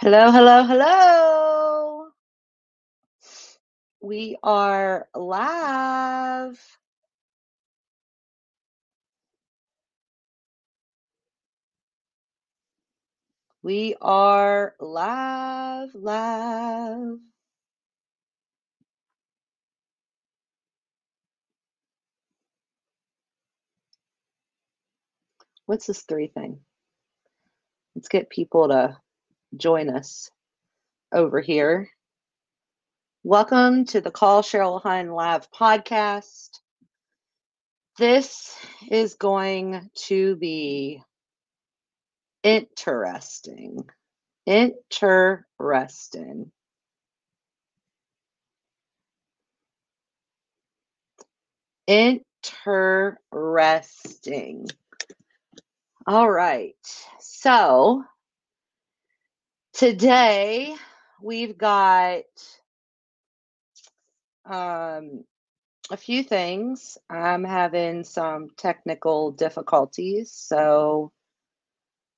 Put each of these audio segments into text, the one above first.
Hello, hello, hello. We are live. We are live, live. What's this three thing? Let's get people to join us over here. Welcome to the Call Cheryl Hun Live podcast. This is going to be interesting. Interesting. Interesting. All right. So today we've got um, a few things. I'm having some technical difficulties, so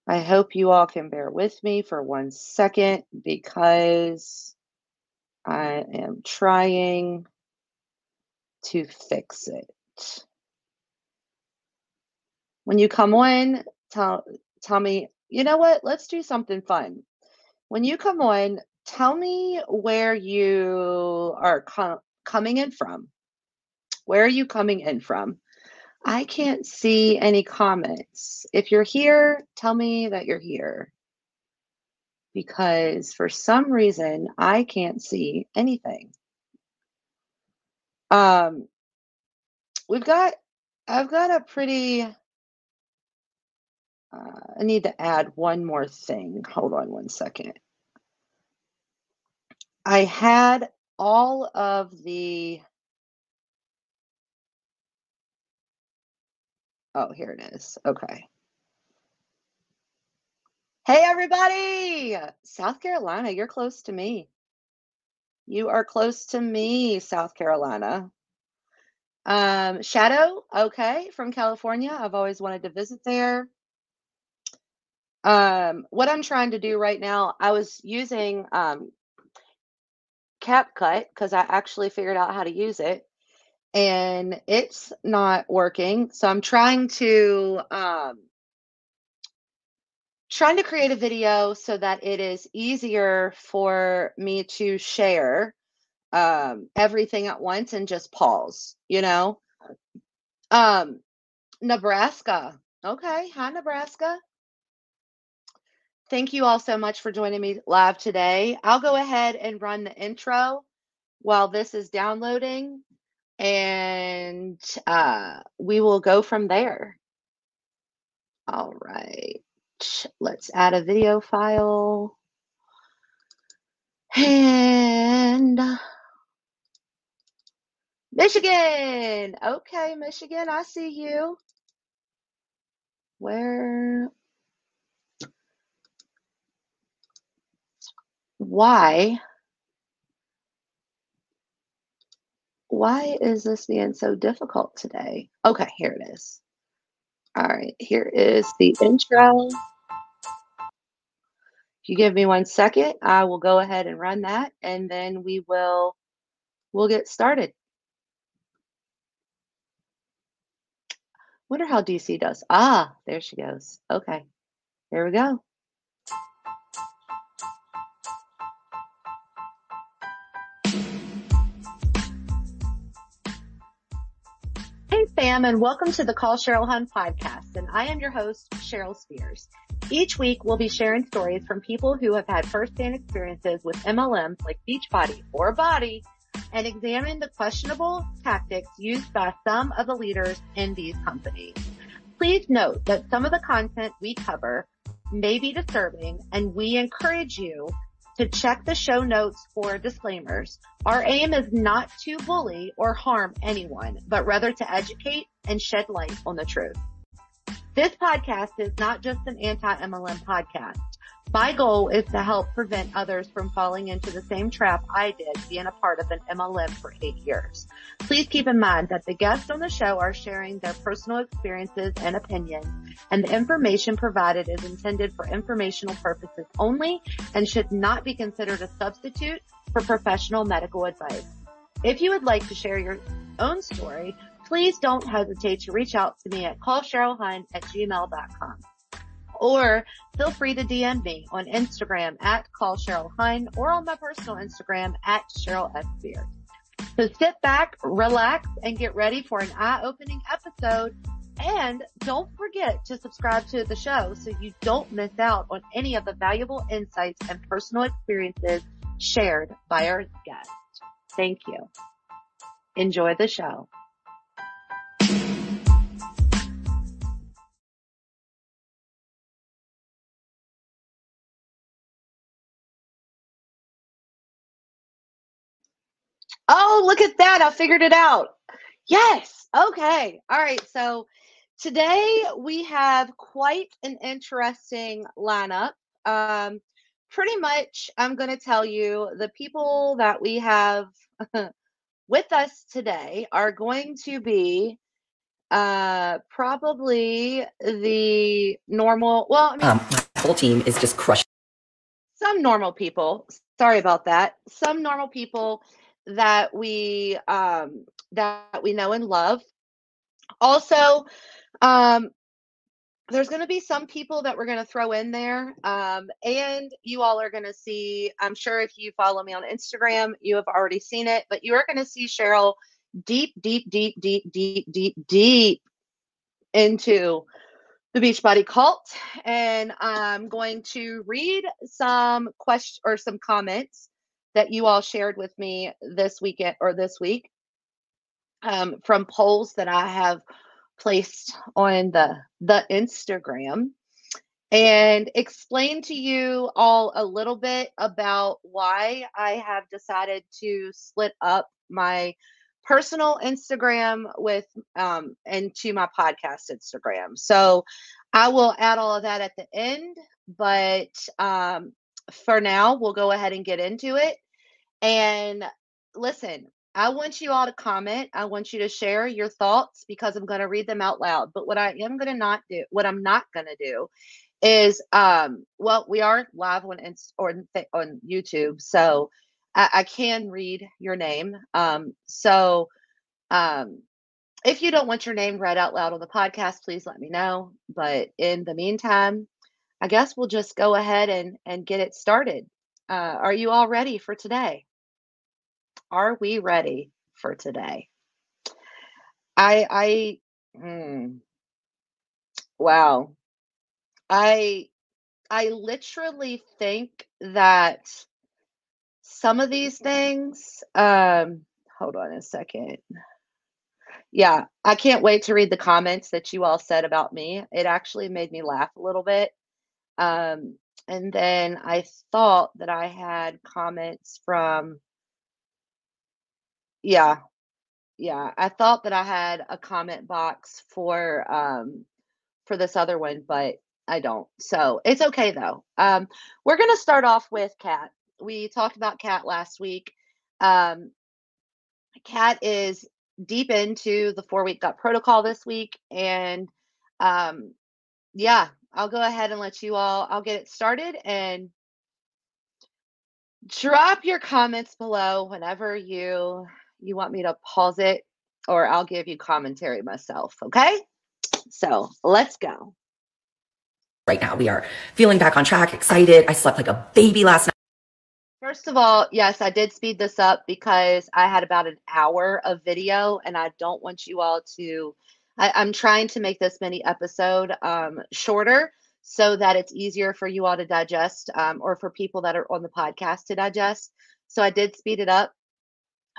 I hope you all can bear with me for one second because I am trying to fix it. When you come on, tell tell me, you know what? Let's do something fun. When you come on, tell me where you are com- coming in from. Where are you coming in from? I can't see any comments. If you're here, tell me that you're here. Because for some reason, I can't see anything. Um, we've got, I've got a pretty, uh, I need to add one more thing. Hold on one second. I had all of the, oh, here it is. Okay. Hey, everybody! South Carolina, you're close to me. You are close to me, South Carolina. Um, Shadow, okay, from California. I've always wanted to visit there. Um, what I'm trying to do right now, I was using um, CapCut because I actually figured out how to use it and it's not working. So I'm trying to um, trying to create a video so that it is easier for me to share um, everything at once and just pause, you know? Um, Nebraska. Okay. Hi, Nebraska. Thank you all so much for joining me live today. I'll go ahead and run the intro while this is downloading and uh, we will go from there. All right. Let's add a video file. And Michigan. Okay, Michigan, I see you. Where? Why? Why is this being so difficult today? Okay, here it is. All right, here is the intro. If you give me one second, I will go ahead and run that and then we will we'll get started. Wonder how DC does. Ah, there she goes. Okay. Here we go. Fam, and welcome to the Call Cheryl Hun podcast. And I am your host, Cheryl Spears. Each week, we'll be sharing stories from people who have had firsthand experiences with MLMs like Beachbody or BODi and examine the questionable tactics used by some of the leaders in these companies. Please note that some of the content we cover may be disturbing and we encourage you to check the show notes for disclaimers. Our aim is not to bully or harm anyone, but rather to educate and shed light on the truth. This podcast is not just an anti-MLM podcast. My goal is to help prevent others from falling into the same trap I did being a part of an MLM for eight years. Please keep in mind that the guests on the show are sharing their personal experiences and opinions and the information provided is intended for informational purposes only and should not be considered a substitute for professional medical advice. If you would like to share your own story, please don't hesitate to reach out to me at callcherylhun at gmail.com or feel free to DM me on Instagram at call Cheryl Hun or on my personal Instagram at Cheryl S. Beard. So sit back, relax, and get ready for an eye-opening episode. And don't forget to subscribe to the show so you don't miss out on any of the valuable insights and personal experiences shared by our guests. Thank you. Enjoy the show. Oh, look at that. I figured it out. Yes. Okay. All right. So today we have quite an interesting lineup. Um, pretty much, I'm going to tell you the people that we have with us today are going to be uh, probably the normal. Well, I mean, Um, my whole team is just crushed. some normal people. Sorry about that. Some normal people that we um, that we know and love. Also, um, there's going to be some people that we're going to throw in there, um, and you all are going to see. I'm sure if you follow me on Instagram, you have already seen it, but you are going to see Cheryl deep, deep, deep, deep, deep, deep, deep into the Beachbody cult, and I'm going to read some questions or some comments that you all shared with me this weekend or this week um, from polls that I have placed on the the Instagram and explain to you all a little bit about why I have decided to split up my personal Instagram with um into my podcast Instagram. So I will add all of that at the end, but um for now we'll go ahead and get into it. And listen, I want you all to comment. I want you to share your thoughts because I'm going to read them out loud. But what I am going to not do, what I'm not going to do is um well we are live on or on YouTube so I, I can read your name um so um if you don't want your name read out loud on the podcast please let me know but in the meantime I guess we'll just go ahead and and get it started uh are you all ready for today are we ready for today I I mm, wow I I literally think that some of these things, um, hold on a second. Yeah, I can't wait to read the comments that you all said about me. It actually made me laugh a little bit. Um, and then I thought that I had comments from, yeah, yeah, I thought that I had a comment box for um for this other one, but I don't. So it's okay though. Um, we're gonna start off with Kat. We talked about Kat last week. Um, Kat is deep into the four week gut protocol this week, and um, yeah, I'll go ahead and let you all. I'll get it started and drop your comments below whenever you you want me to pause it, or I'll give you commentary myself. Okay, so let's go. right now. We are feeling back on track, excited. I slept like a baby last night. First of all, yes, I did speed this up because I had about an hour of video and I don't want you all to. I, I'm trying to make this mini episode um, shorter so that it's easier for you all to digest um, or for people that are on the podcast to digest. So I did speed it up.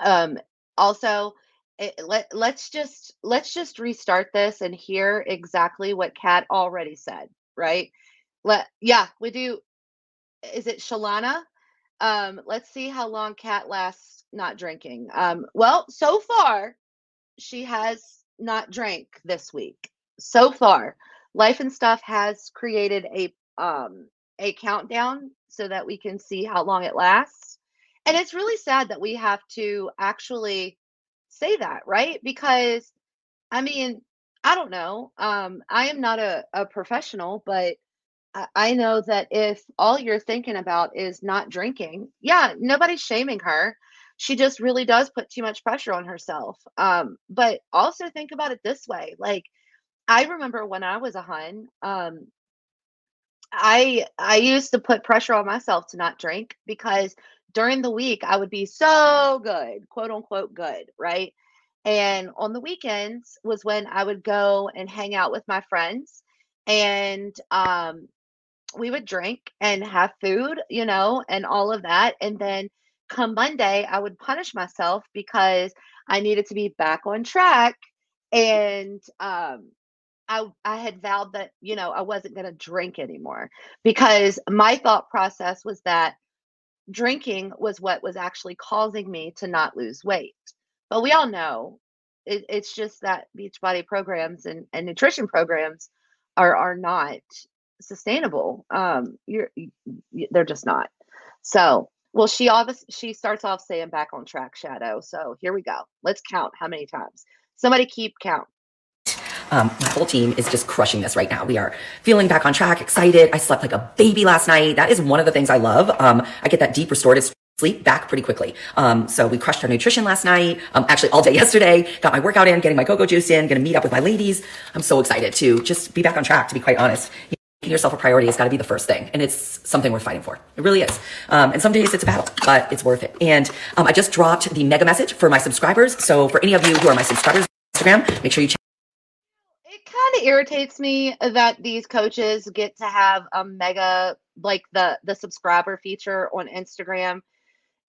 Um, also, it, let, let's just let's just restart this and hear exactly what Kat already said, right? Let yeah, we do. Is it Shalana? Um, let's see how long Kat lasts not drinking. Um, well, so far, she has not drank this week. So far, Life and Stuff has created a um a countdown so that we can see how long it lasts. And it's really sad that we have to actually say that, right? Because I mean, I don't know. Um, I am not a, a professional, but I, I know that if all you're thinking about is not drinking, yeah, nobody's shaming her. She just really does put too much pressure on herself. Um, but also think about it this way. Like, I remember when I was a hun, um, I I used to put pressure on myself to not drink because during the week I would be so good, quote unquote good, right? And on the weekends was when I would go and hang out with my friends and um we would drink and have food, you know, and all of that. And then come Monday, I would punish myself because I needed to be back on track. And um, I, I had vowed that, you know, I wasn't going to drink anymore because my thought process was that drinking was what was actually causing me to not lose weight. But we all know it, it's just that Beachbody programs and, and nutrition programs are are not sustainable. Um, you're you, they're just not. So, well, she obviously she starts off saying back on track, Shadow. So here we go. Let's count how many times. Somebody keep count. Um, my whole team is just crushing this right now. We are feeling back on track, excited. I slept like a baby last night. That is one of the things I love. Um, I get that deep restorative sleep back pretty quickly. Um, so we crushed our nutrition last night. Um, actually all day yesterday, got my workout in, getting my go-go juice in, gonna meet up with my ladies. I'm so excited to just be back on track, to be quite honest yourself a priority has got to be the first thing. And it's something worth fighting for. It really is. Um, and some days it's a battle, but it's worth it. And um, I just dropped the mega message for my subscribers. So for any of you who are my subscribers on Instagram, make sure you check. It kind of irritates me that these coaches get to have a mega, like the, the subscriber feature on Instagram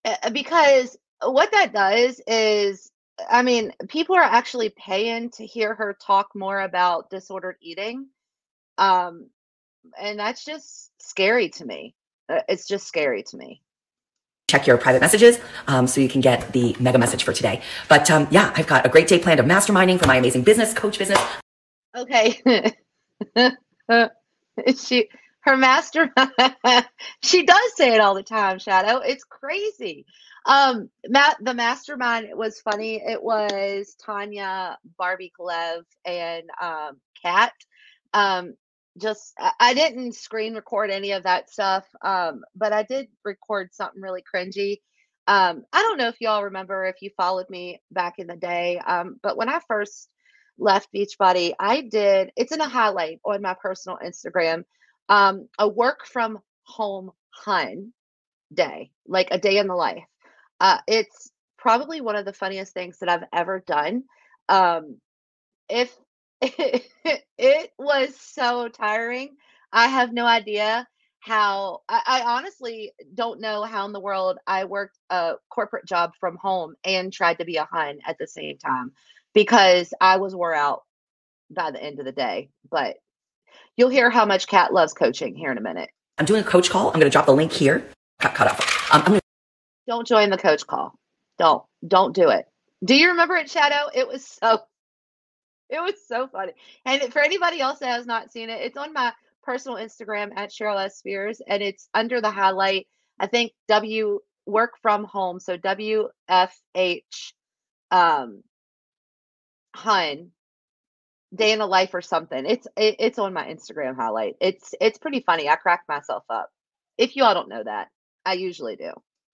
uh, because what that does is I mean, people are actually paying to hear her talk more about disordered eating. Um, and that's just scary to me. Uh, it's just scary to me. Check your private messages um, so you can get the mega message for today. But um, yeah, I've got a great day planned of masterminding for my amazing business, coach business. Okay. she, her master, she does say it all the time, Shadow. It's crazy. Um, Matt, the mastermind was funny. It was Tanya, Barbie Kalev, and um, Kat. Um, just I, didn't screen record any of that stuff, um, but I did record something really cringy. Um, I don't know if y'all remember if you followed me back in the day, um, but when I first left Beachbody, I did it's in a highlight on my personal Instagram, um, a work from home hun day, like a day in the life. Uh, it's probably one of the funniest things that I've ever done. Um, if it, was so tiring. I have no idea how I, I, honestly don't know how in the world I worked a corporate job from home and tried to be a hun at the same time because I was wore out by the end of the day. But you'll hear how much Kat loves coaching here in a minute. I'm doing a coach call. I'm going to drop the link here. Cut, cut off. Um, gonna- don't join the coach call. Don't don't do it. Do you remember it, Shadow? It was so it was so funny. And for anybody else that has not seen it, it's on my personal Instagram at Cheryl S. Spears, and it's under the highlight. I think W work from home, so WFH um Hun day in the life or something. It's it, it's on my Instagram highlight. It's it's pretty funny. I crack myself up. If you all don't know that, I usually do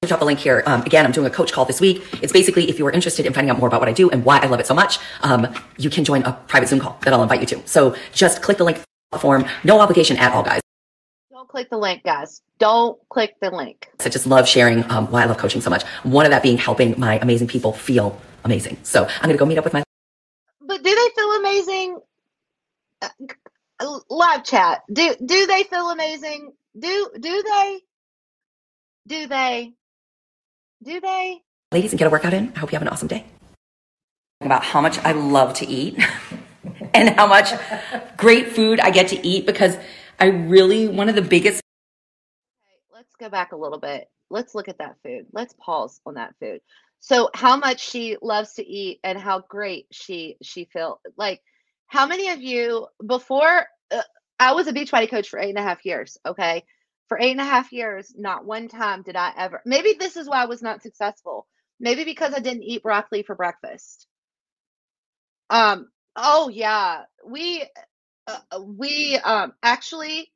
drop a link here. Um, again, I'm doing a coach call this week. It's basically if you are interested in finding out more about what I do and why I love it so much, um, you can join a private Zoom call that I'll invite you to. So just click the link form. No obligation at all, guys. Don't click the link, guys. Don't click the link. I just love sharing um, why I love coaching so much. One of that being helping my amazing people feel amazing. So I'm going to go meet up with my. But do they feel amazing? Uh, live chat. Do do they feel amazing? Do do they? Do they? Do they? Ladies, and get a workout in. I hope you have an awesome day. About how much I love to eat and how much great food I get to eat because I really, one of the biggest. Okay, let's go back a little bit. Let's look at that food. Let's pause on that food. So, how much she loves to eat and how great she she feel like. How many of you before uh, I was a Beachbody coach for eight and a half years? Okay, For eight and a half years, not one time did I ever. Maybe this is why I was not successful. Maybe because I didn't eat broccoli for breakfast. Um. Oh yeah, we uh, uh, we um actually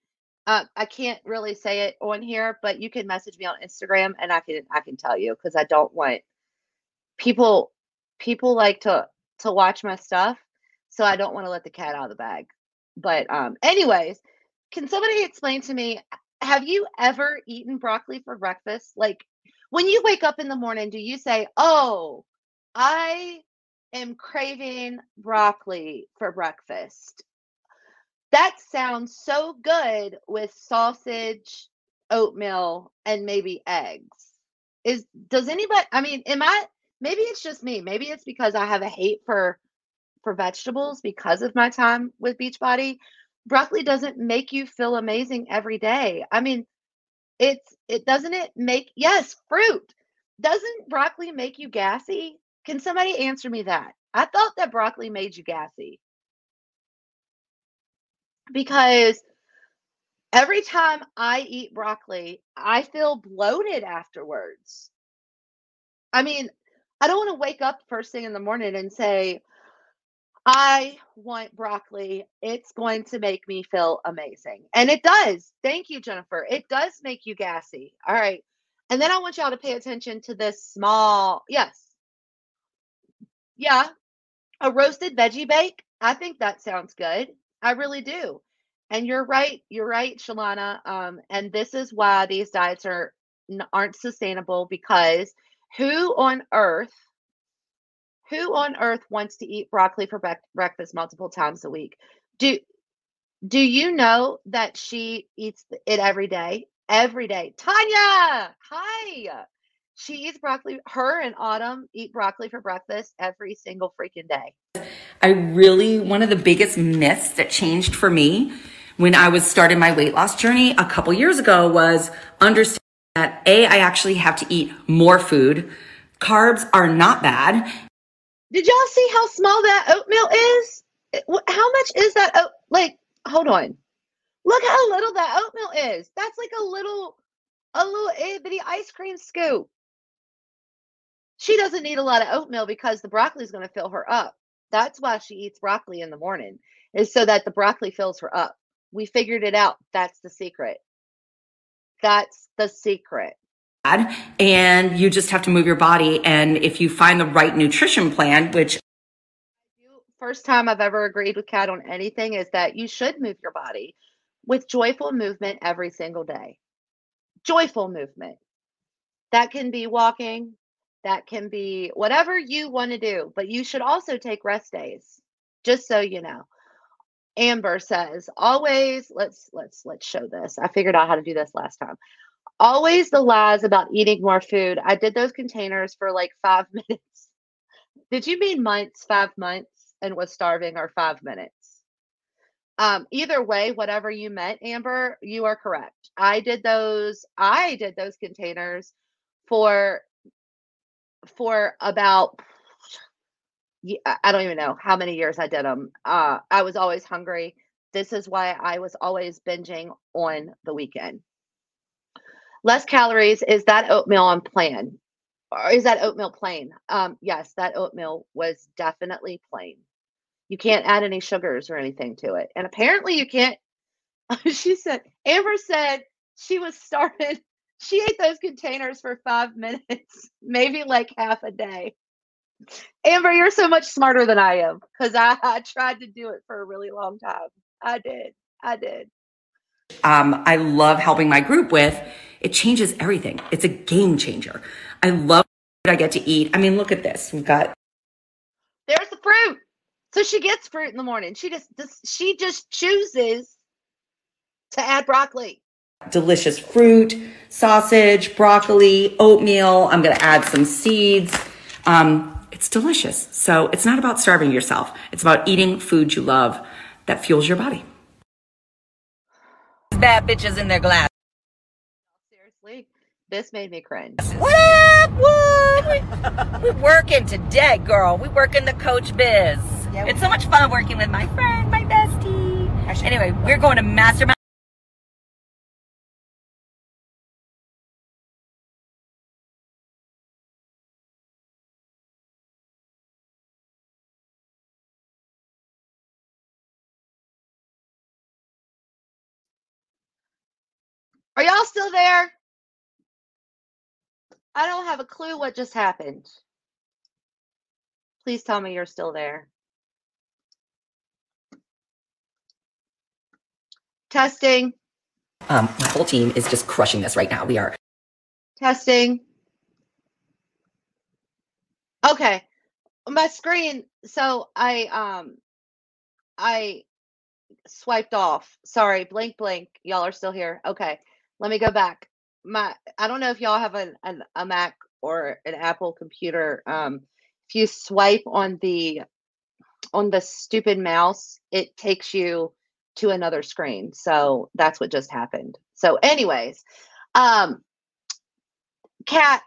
uh, I can't really say it on here, but you can message me on Instagram and I can I can tell you because I don't want people people like to to watch my stuff, so I don't want to let the cat out of the bag. But um anyways, can somebody explain to me have you ever eaten broccoli for breakfast? Like when you wake up in the morning, do you say, "Oh, I am craving broccoli for breakfast"? That sounds so good with sausage, oatmeal, and maybe eggs. Is does anybody I mean, am I maybe it's just me. Maybe it's because I have a hate for for vegetables because of my time with Beachbody. Broccoli doesn't make you feel amazing every day. I mean, it's it doesn't it make yes, fruit. Doesn't broccoli make you gassy? Can somebody answer me that? I thought that broccoli made you gassy because every time I eat broccoli, I feel bloated afterwards. I mean, I don't want to wake up first thing in the morning and say, I want broccoli. It's going to make me feel amazing. And it does. Thank you, Jennifer. It does make you gassy. All right. And then I want y'all to pay attention to this small, yes. Yeah. A roasted veggie bake. I think that sounds good. I really do. And you're right. You're right, Shalana. Um, and this is why these diets are aren't sustainable because who on earth, who on earth wants to eat broccoli for bre- breakfast multiple times a week? Do do you know that she eats it every day? Every day. Tanya, hi. She eats broccoli. Her and Autumn eat broccoli for breakfast every single freaking day. I really, one of the biggest myths that changed for me when I was starting my weight loss journey a couple years ago was understanding that A, I actually have to eat more food. Carbs are not bad. Did y'all see how small that oatmeal is? How much is that? Oat- like, hold on. Look how little that oatmeal is. That's like a little, a little itty bitty ice cream scoop. She doesn't need a lot of oatmeal because the broccoli is going to fill her up. That's why she eats broccoli in the morning, is so that the broccoli fills her up. We figured it out. That's the secret. That's the secret. And you just have to move your body. And if you find the right nutrition plan, which first time I've ever agreed with Kat on anything is that you should move your body with joyful movement every single day. Joyful movement. That can be walking, that can be whatever you want to do, but you should also take rest days, just so you know. Amber says, always, let's let's let's show this. I figured out how to do this last time. Always the lies about eating more food. I did those containers for like five minutes. Did you mean months, five months, and was starving or five minutes? Um, either way, whatever you meant, Amber, you are correct. I did those, I did those containers for for about I don't even know how many years I did them. Uh, I was always hungry. This is why I was always binging on the weekend. Less calories is that oatmeal on plan, or is that oatmeal plain? Um, yes, that oatmeal was definitely plain. You can't add any sugars or anything to it, and apparently you can't. she said Amber said she was started she ate those containers for five minutes, maybe like half a day. Amber, you're so much smarter than I am because I, I tried to do it for a really long time. I did. I did. Um, I love helping my group with. It changes everything. It's a game changer. I love I get to eat. I mean, look at this. We've got there's the fruit. So she gets fruit in the morning. She just, just she just chooses to add broccoli delicious fruit, sausage, broccoli, oatmeal. I'm going to add some seeds. Um, it's delicious. So it's not about starving yourself. It's about eating food you love that fuels your body. Bad bitches in their glass. Seriously, this made me cringe. What up? What? We're working today, girl. We working the coach biz. Yeah, it's so much fun working with my friend, my bestie. Anyway, we're going to mastermind. Are y'all still there? I don't have a clue what just happened. Please tell me you're still there. Testing, Um, my whole team is just crushing this right now. We are testing. Okay. My screen, so I um I swiped off. Sorry, blink blink. Y'all are still here. Okay. Let me go back. My I don't know if y'all have an, an a Mac or an Apple computer. Um if you swipe on the on the stupid mouse, it takes you to another screen. So that's what just happened. So anyways, um Kat,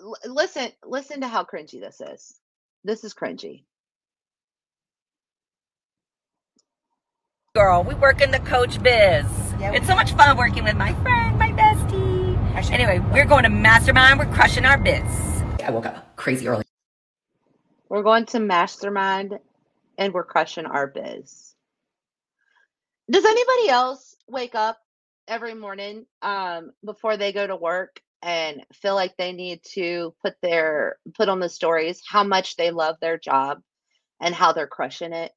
l- listen listen to how cringy this is. This is cringy. girl. We work in the coach biz. Yeah, it's so much fun working with my friend, my bestie. Anyway, we're going to mastermind. We're crushing our biz. I woke up crazy early. We're going to mastermind and we're crushing our biz. Does anybody else wake up every morning um, before they go to work and feel like they need to put their put on the stories how much they love their job and how they're crushing it?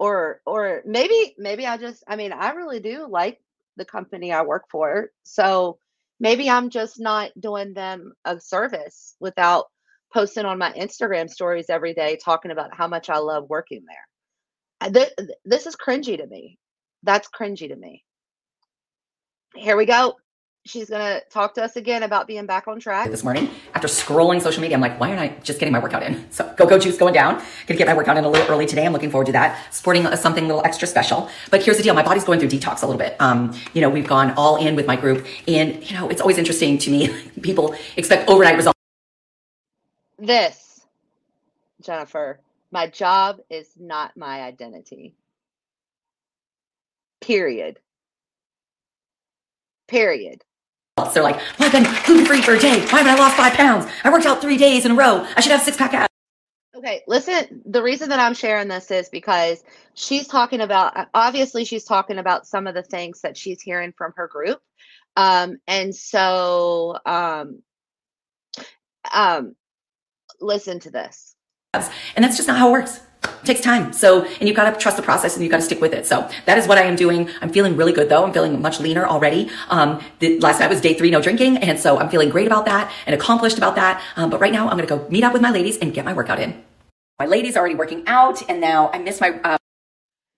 Or or maybe maybe I just I mean I really do like the company I work for. So maybe I'm just not doing them a service without posting on my Instagram stories every day talking about how much I love working there. This is cringy to me. That's cringy to me. Here we go. She's going to talk to us again about being back on track. this morning after scrolling social media. I'm like, why aren't I just getting my workout in? So go go juice going down. Gonna get my workout in a little early today. I'm looking forward to that. Sporting something a little extra special. But here's the deal: my body's going through detox a little bit. Um, you know, we've gone all in with my group, and you know, it's always interesting to me. People expect overnight results. This, Jennifer, my job is not my identity. Period. Period. They're like, well, I've been gluten free for a day. Why haven't I lost five pounds? I worked out three days in a row. I should have six pack abs. Okay, listen, the reason that I'm sharing this is because she's talking about, obviously, she's talking about some of the things that she's hearing from her group. Um, and so, um, um, listen to this. And that's just not how it works. It takes time. So, and you've got to trust the process and you've got to stick with it. So that is what I am doing. I'm feeling really good though. I'm feeling much leaner already. Um, the, last night was day three, no drinking. And so I'm feeling great about that and accomplished about that. Um, but right now I'm going to go meet up with my ladies and get my workout in. My ladies already working out and now I miss my, uh,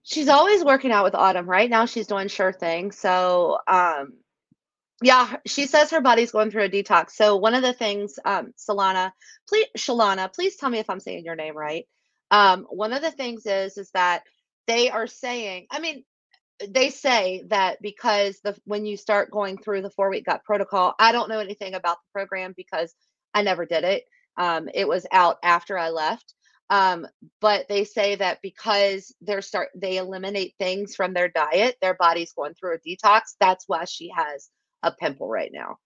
She's always working out with Autumn. Right now, she's doing sure thing. So, um, yeah, she says her body's going through a detox. So one of the things, um, Solana, please, Shalana, please tell me if I'm saying your name right. Um, one of the things is is that they are saying, I mean, they say that because the when you start going through the four week gut protocol, I don't know anything about the program because I never did it. Um, it was out after I left. Um, but they say that because they're start they eliminate things from their diet, their body's going through a detox. That's why she has a pimple right now.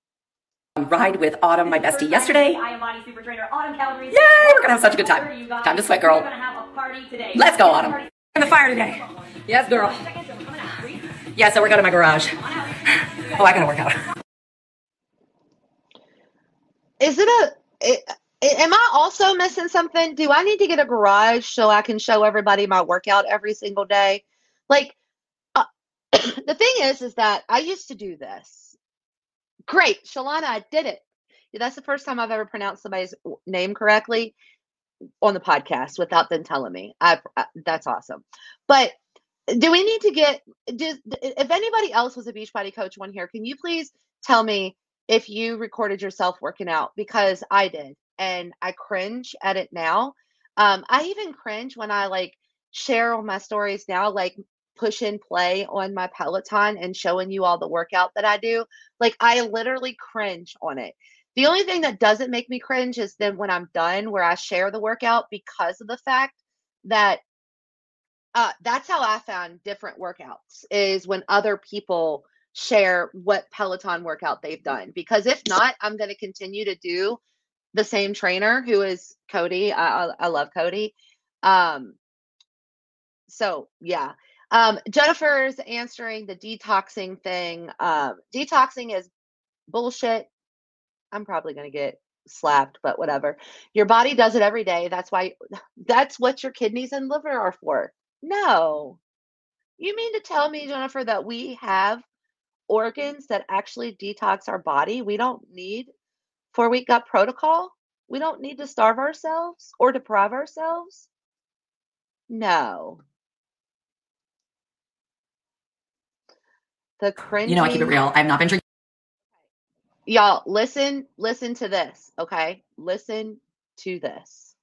Ride with Autumn, my bestie, yesterday. I am BODi Super Trainer Autumn Calabrese. Yay, we're gonna have such a good time. Time to sweat, girl. We're gonna have a party today. Let's go, We're Autumn. gonna In the fire today. Yes, girl. party- Seconds, I'm coming out. Three, Yeah, so we're going to my garage. Oh, I gotta work out. Is it a it, am I also missing something? Do I need to get a garage so I can show everybody my workout every single day? Like uh, the thing is is that I used to do this. Great, Shalana, I did it. That's the first time I've ever pronounced somebody's name correctly on the podcast without them telling me. I, I that's awesome. But do we need to get does if anybody else was a Beachbody coach one here, can you please tell me if you recorded yourself working out because I did and I cringe at it now. Um, I even cringe when I like share on my stories now, like push and play on my Peloton and showing you all the workout that I do. Like I literally cringe on it. The only thing that doesn't make me cringe is then when I'm done, where I share the workout because of the fact that uh, that's how I found different workouts is when other people share what Peloton workout they've done. Because if not, I'm going to continue to do the same trainer who is Cody. I, I, I love Cody. Um, so yeah, Um, Jennifer's answering the detoxing thing. Um, detoxing is bullshit. I'm probably going to get slapped, but whatever. Your body does it every day. That's why, that's what your kidneys and liver are for. No. You mean to tell me, Jennifer, that we have organs that actually detox our body? We don't need four week gut protocol? We don't need to starve ourselves or deprive ourselves? No. The cringe. You know, I keep it real. I've not been drinking. Y'all, listen, listen to this, okay? Listen to this.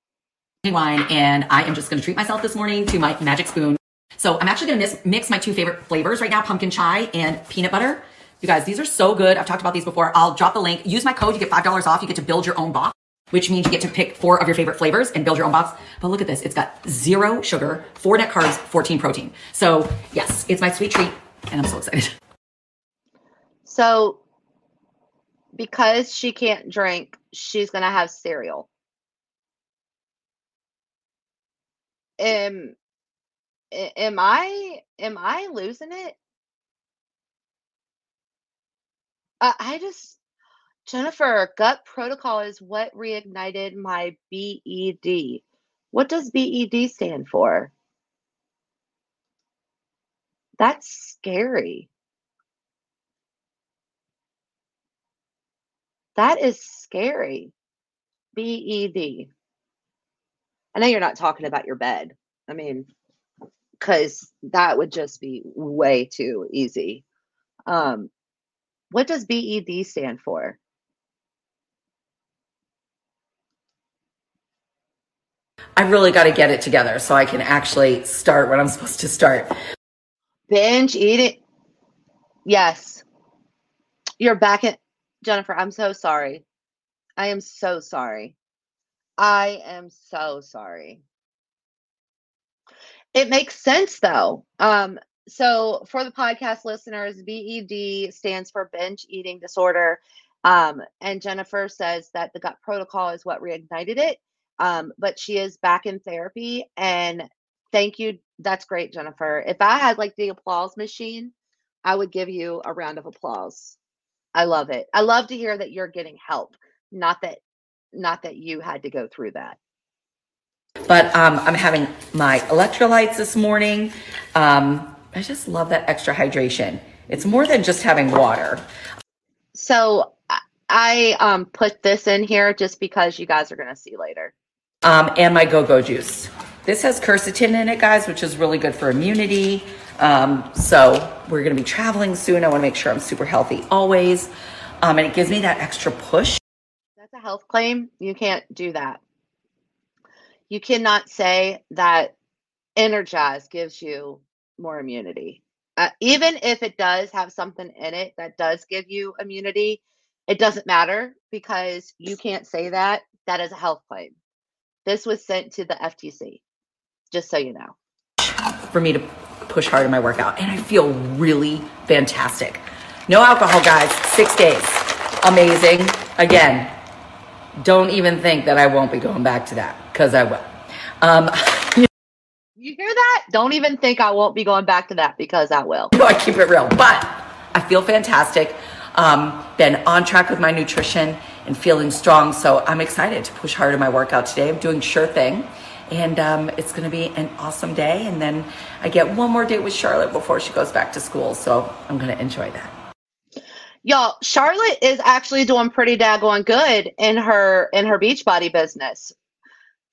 wine and I am just going to treat myself this morning to my magic spoon. So I'm actually going to mix my two favorite flavors right now, pumpkin chai and peanut butter. You guys, these are so good. I've talked about these before. I'll drop the link. Use my code. You get $5 off. You get to build your own box, which means you get to pick four of your favorite flavors and build your own box. But look at this. It's got zero sugar, four net carbs, 14 protein. So yes, it's my sweet treat and I'm so excited. So because she can't drink, she's going to have cereal. Am am I am I losing it? I, I just Jennifer, gut protocol is what reignited my BED. What does BED stand for? That's scary. That is scary. BED. I know you're not talking about your bed. I mean, because that would just be way too easy. Um, what does BED stand for? I really got to get it together so I can actually start what I'm supposed to start. Binge eating. Yes. You're back at Jennifer. I'm so sorry. I am so sorry. I am so sorry. It makes sense though. Um, so for the podcast listeners, BED stands for binge eating disorder. Um, and Jennifer says that the gut protocol is what reignited it. Um, but she is back in therapy and thank you. That's great, Jennifer. If I had like the applause machine, I would give you a round of applause. I love it. I love to hear that you're getting help, not that not that you had to go through that. But um, I'm having my electrolytes this morning. Um, I just love that extra hydration. It's more than just having water. So I um, put this in here just because you guys are going to see later. Um, and my go-go juice. This has quercetin in it, guys, which is really good for immunity. Um, so we're going to be traveling soon. I want to make sure I'm super healthy always. Um, and it gives me that extra push. That's a health claim. You can't do that. You cannot say that Energize gives you more immunity. Uh, even if it does have something in it that does give you immunity, it doesn't matter because you can't say that. That is a health claim. This was sent to the FTC, just so you know. For me to push hard in my workout, and I feel really fantastic. No alcohol, guys, six days. Amazing. Again, don't even think that I won't be going back to that because I will. Um, you hear that? Don't even think I won't be going back to that because I will. No, I keep it real, but I feel fantastic. Um, been on track with my nutrition and feeling strong. So I'm excited to push hard in my workout today. I'm doing sure thing. And um, it's going to be an awesome day. And then I get one more date with Charlotte before she goes back to school. So I'm going to enjoy that. Y'all, Charlotte is actually doing pretty daggone good in her in her Beachbody business.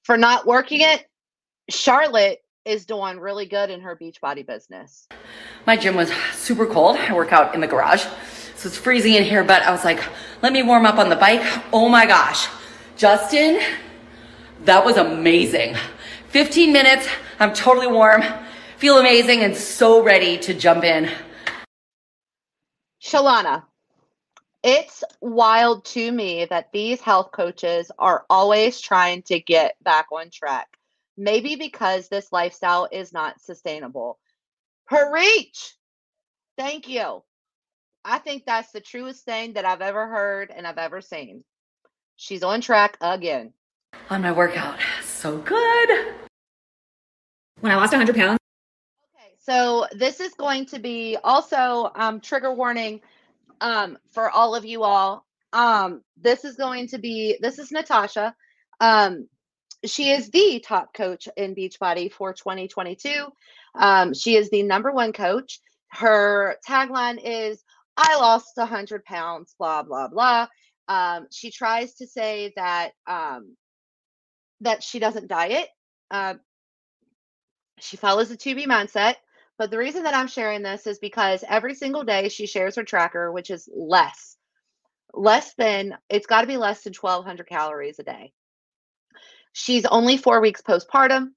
For not working it, Charlotte is doing really good in her Beachbody business. My gym was super cold. I work out in the garage. So it's freezing in here, but I was like, let me warm up on the bike. Oh my gosh. Justin, that was amazing. 15 minutes. I'm totally warm, feel amazing, and so ready to jump in. Shalana, it's wild to me that these health coaches are always trying to get back on track. Maybe because this lifestyle is not sustainable. Preach! Thank you. I think that's the truest thing that I've ever heard and I've ever seen. She's on track again. On my workout. So good. When I lost 100 pounds, Okay, So this is going to be also um, trigger warning um, for all of you all. Um, this is going to be this is Natasha. Um, she is the top coach in Beachbody for 2022. Um, she is the number one coach. Her tagline is "I lost 100 pounds." Blah blah blah. Um, she tries to say that um, that she doesn't diet. Uh, she follows the 2B mindset. But the reason that I'm sharing this is because every single day she shares her tracker, which is less, less than, it's got to be less than 1,200 calories a day. She's only four weeks postpartum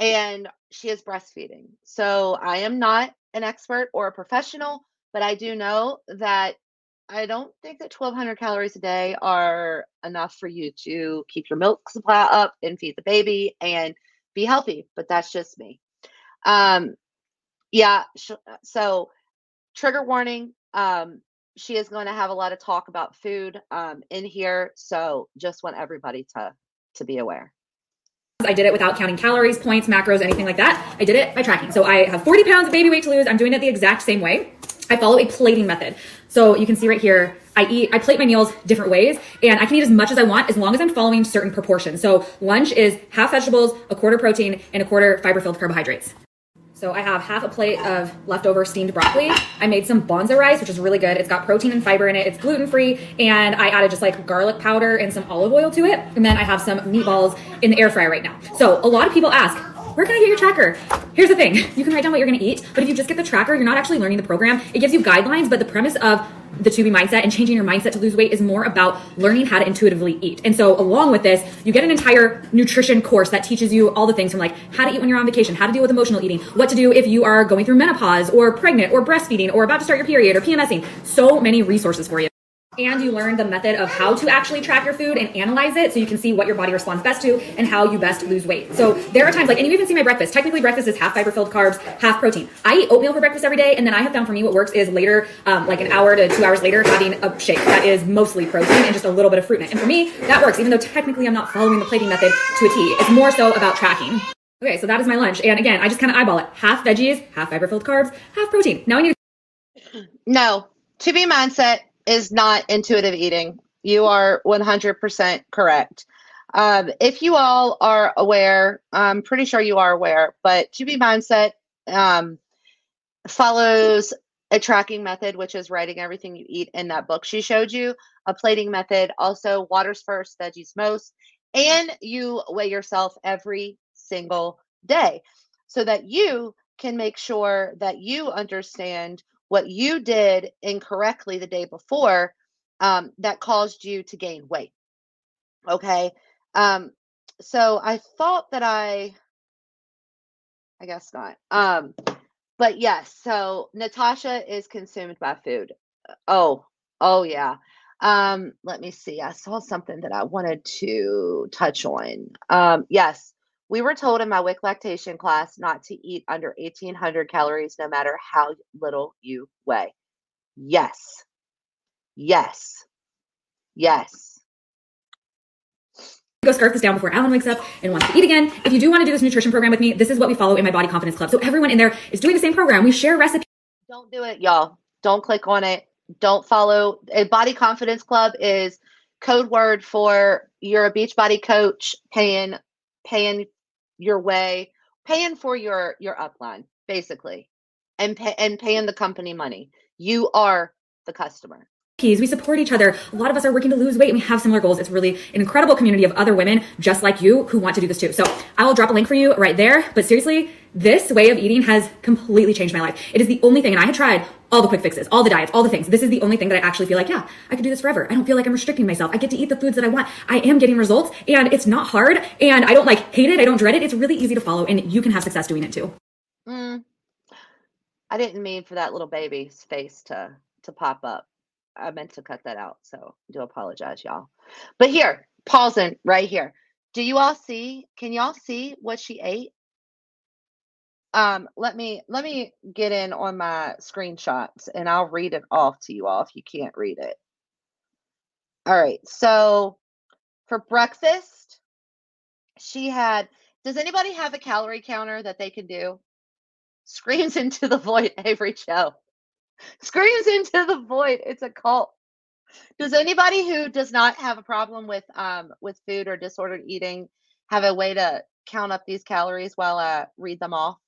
and she is breastfeeding. So I am not an expert or a professional, but I do know that I don't think that 1,200 calories a day are enough for you to keep your milk supply up and feed the baby and be healthy. But that's just me. Um, yeah. sh- So, trigger warning. Um, she is going to have a lot of talk about food um, in here. So, just want everybody to to be aware. I did it without counting calories, points, macros, anything like that. I did it by tracking. So I have 40 pounds of baby weight to lose. I'm doing it the exact same way. I follow a plating method. So you can see right here, I eat, I plate my meals different ways and I can eat as much as I want as long as I'm following certain proportions. So lunch is half vegetables, a quarter protein, and a quarter fiber filled carbohydrates. So I have half a plate of leftover steamed broccoli. I made some Banza rice, which is really good. It's got protein and fiber in it. It's gluten free, and I added just like garlic powder and some olive oil to it. And then I have some meatballs in the air fryer right now. So a lot of people ask, can I get your tracker? Here's the thing you can write down what you're gonna eat, but if you just get the tracker, you're not actually learning the program. It gives you guidelines, but the premise of the 2B mindset and changing your mindset to lose weight is more about learning how to intuitively eat. And so, along with this, you get an entire nutrition course that teaches you all the things from like how to eat when you're on vacation, how to deal with emotional eating, what to do if you are going through menopause or pregnant or breastfeeding or about to start your period or PMSing. So many resources for you and you learn the method of how to actually track your food and analyze it so you can see what your body responds best to and how you best lose weight. So there are times like, and you even see my breakfast. Technically, breakfast is half fiber filled carbs, half protein. I eat oatmeal for breakfast every day, and then I have found for me what works is later, um, like an hour to two hours later, having a shake that is mostly protein and just a little bit of fruit in it. And for me, that works, even though technically I'm not following the plating method to a T. It's more so about tracking. Okay, so that is my lunch. And again, I just kind of eyeball it. Half veggies, half fiber filled carbs, half protein. Now I need No, 2B mindset is not intuitive eating. You are 100% correct. Um, if you all are aware, I'm pretty sure you are aware, but 2B mindset um, follows a tracking method, which is writing everything you eat in that book she showed you, a plating method, also waters first, veggies most, and you weigh yourself every single day so that you can make sure that you understand what you did incorrectly the day before um, that caused you to gain weight. Okay. Um, so I thought that I, I guess not. Um, but yes, so Natasha is consumed by food. Oh, oh yeah. Um, let me see. I saw something that I wanted to touch on. Um, yes, we were told in my WIC lactation class not to eat under 1800 calories no matter how little you weigh. Yes. Yes. Yes. go scarf this down before Alan wakes up and wants to eat again. If you do want to do this nutrition program with me, this is what we follow in my body confidence club. So everyone in there is doing the same program. We share recipes. Don't do it, y'all. Don't click on it. Don't follow. A body confidence club is code word for you're a Beachbody coach paying paying your way, paying for your your upline, basically, and pay, and paying the company money. You are the customer. We support each other. A lot of us are working to lose weight and we have similar goals. It's really an incredible community of other women just like you who want to do this too. So I will drop a link for you right there. But seriously, this way of eating has completely changed my life. It is the only thing, and I had tried all the quick fixes, all the diets, all the things. This is the only thing that I actually feel like, yeah, I could do this forever. I don't feel like I'm restricting myself. I get to eat the foods that I want. I am getting results and it's not hard and I don't like hate it. I don't dread it. It's really easy to follow and you can have success doing it too. Mm, I didn't mean for that little baby's face to to pop up. I meant to cut that out, so I do apologize, y'all. But here, pausing right here. Do you all see? Can y'all see what she ate? Um, let me let me get in on my screenshots and I'll read it off to you all if you can't read it. All right. So for breakfast, she had does anybody have a calorie counter that they can do? Screams into the void, Avery Cho. Screams into the void. It's a cult. Does anybody who does not have a problem with um with food or disordered eating have a way to count up these calories while I read them off?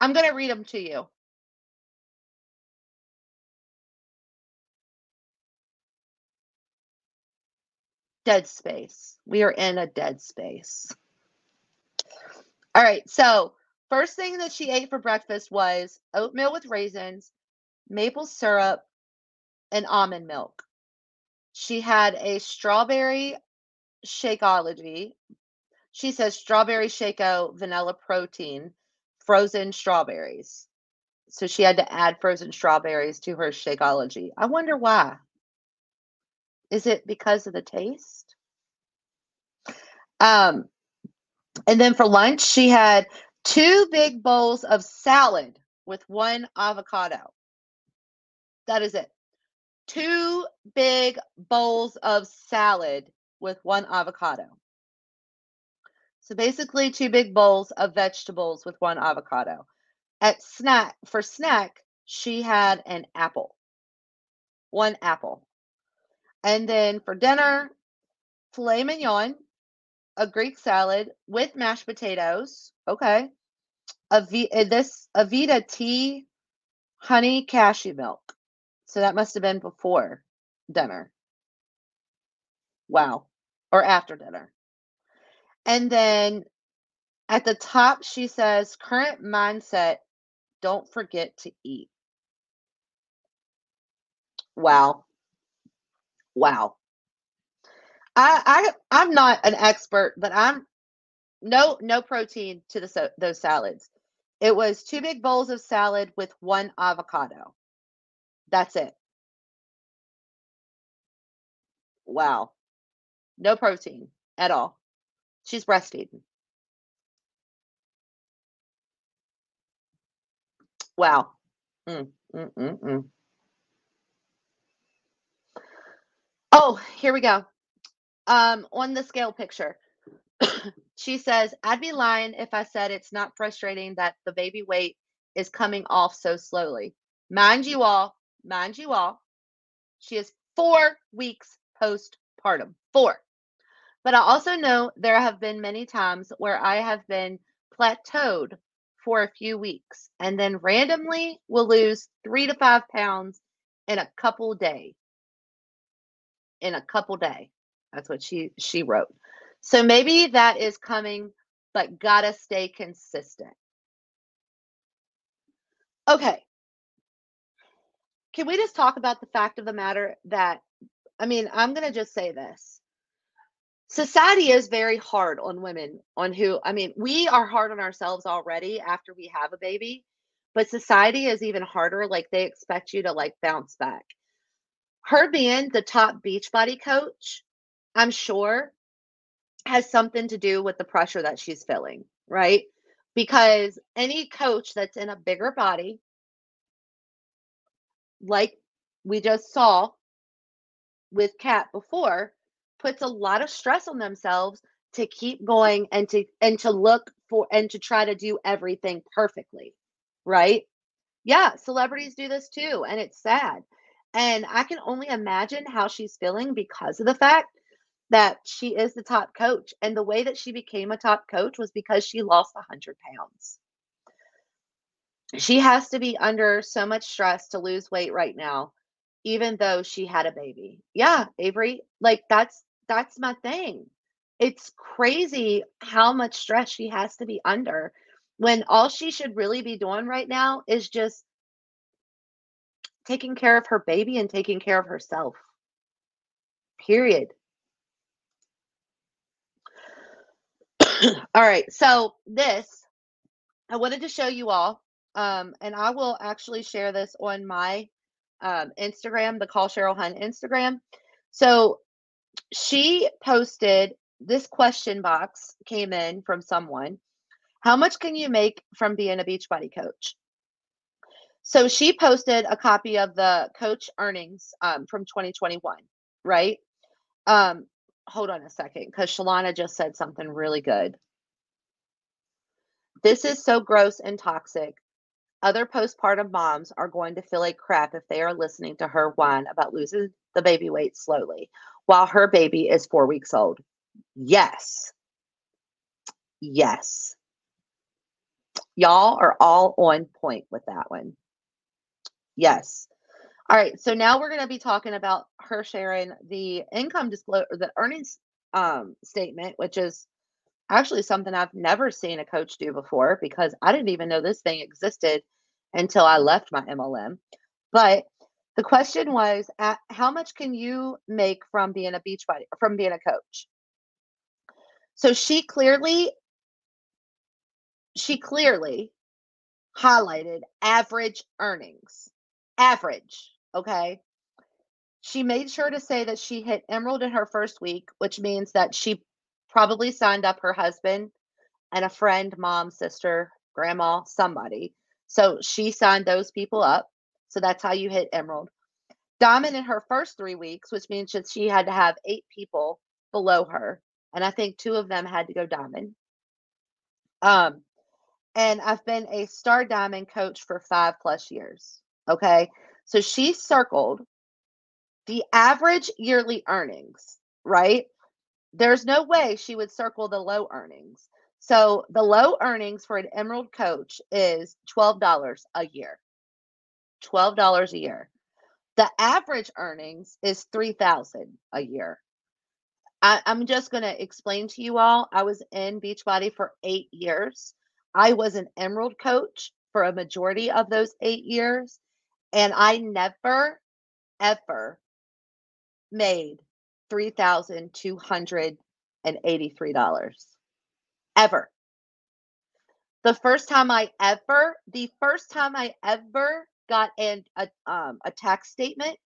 I'm going to read them to you. Dead space. We are in a dead space. All right. So, first thing that she ate for breakfast was oatmeal with raisins, maple syrup, and almond milk. She had a strawberry Shakeology. She says strawberry Shako vanilla protein, frozen strawberries. So she had to add frozen strawberries to her Shakeology. I wonder why. Is it because of the taste? Um, and then for lunch, she had two big bowls of salad with one avocado. That is it. Two big bowls of salad with one avocado. So basically, two big bowls of vegetables with one avocado. At snack, for snack, she had an apple, one apple. And then for dinner, filet mignon, a Greek salad with mashed potatoes. Okay. A v, uh, this Avita tea, honey cashew milk. So that must have been before dinner. Wow. Or after dinner. And then at the top, she says, current mindset, don't forget to eat. Wow. Wow. I, I I'm not an expert, but I'm no no protein to the those salads. It was two big bowls of salad with one avocado. That's it. Wow. No protein at all. She's breastfeeding. Wow. Mm, mm, mm, mm. Oh, here we go. Um, on the scale picture, she says, I'd be lying if I said it's not frustrating that the baby weight is coming off so slowly. Mind you all, mind you all, she is four weeks postpartum. Four. But I also know there have been many times where I have been plateaued for a few weeks and then randomly will lose three to five pounds in a couple day. In a couple day. That's what she she wrote. So maybe that is coming, but gotta stay consistent. Okay. Can we just talk about the fact of the matter that I mean, I'm gonna just say this society is very hard on women on who i mean we are hard on ourselves already after we have a baby but society is even harder like they expect you to like bounce back. Her being the top Beachbody coach i'm sure has something to do with the pressure that she's feeling right? Because any coach that's in a bigger body like we just saw with kat before puts a lot of stress on themselves to keep going and to and to look for and to try to do everything perfectly right? Yeah celebrities do this too and it's sad and i can only imagine how she's feeling because of the fact that she is the top coach and the way that she became a top coach was because she lost 100 pounds. She has to be under so much stress to lose weight right now even though she had a baby. Yeah avery like that's that's my thing. It's crazy how much stress she has to be under when all she should really be doing right now is just taking care of her baby and taking care of herself. Period. all right. So, this I wanted to show you all, um, and I will actually share this on my um, Instagram, the Call Cheryl Hun Instagram. So, she posted this question box came in from someone. How much can you make from being a Beachbody coach? So she posted a copy of the coach earnings um, from 2021, right? Um, hold on a second, because Shalana just said something really good. This is so gross and toxic. Other postpartum moms are going to feel like crap if they are listening to her whine about losing the baby weight slowly while her baby is four weeks old. Yes. Yes. Y'all are all on point with that one. Yes. All right. So now we're going to be talking about her sharing the income disclosure, the earnings um, statement, which is actually something I've never seen a coach do before because I didn't even know this thing existed until I left my MLM. But the question was, uh, how much can you make from being a Beachbody, from being a coach? So she clearly, she clearly highlighted average earnings. Average, okay? She made sure to say that she hit emerald in her first week, which means that she probably signed up her husband and a friend, mom, sister, grandma, somebody. So she signed those people up. So that's how you hit emerald. Diamond in her first three weeks, which means that she had to have eight people below her. And I think two of them had to go diamond. Um, and I've been a star diamond coach for five plus years. Okay. So she circled the average yearly earnings, right? There's no way she would circle the low earnings. So the low earnings for an Emerald coach is $12 a year. $12 a year. The average earnings is 3000 a year. I, I'm just going to explain to you all. I was in Beachbody for eight years. I was an Emerald coach for a majority of those eight years. And I never, ever made $3,283 ever. The first time I ever, the first time I ever got an, a, um, a tax statement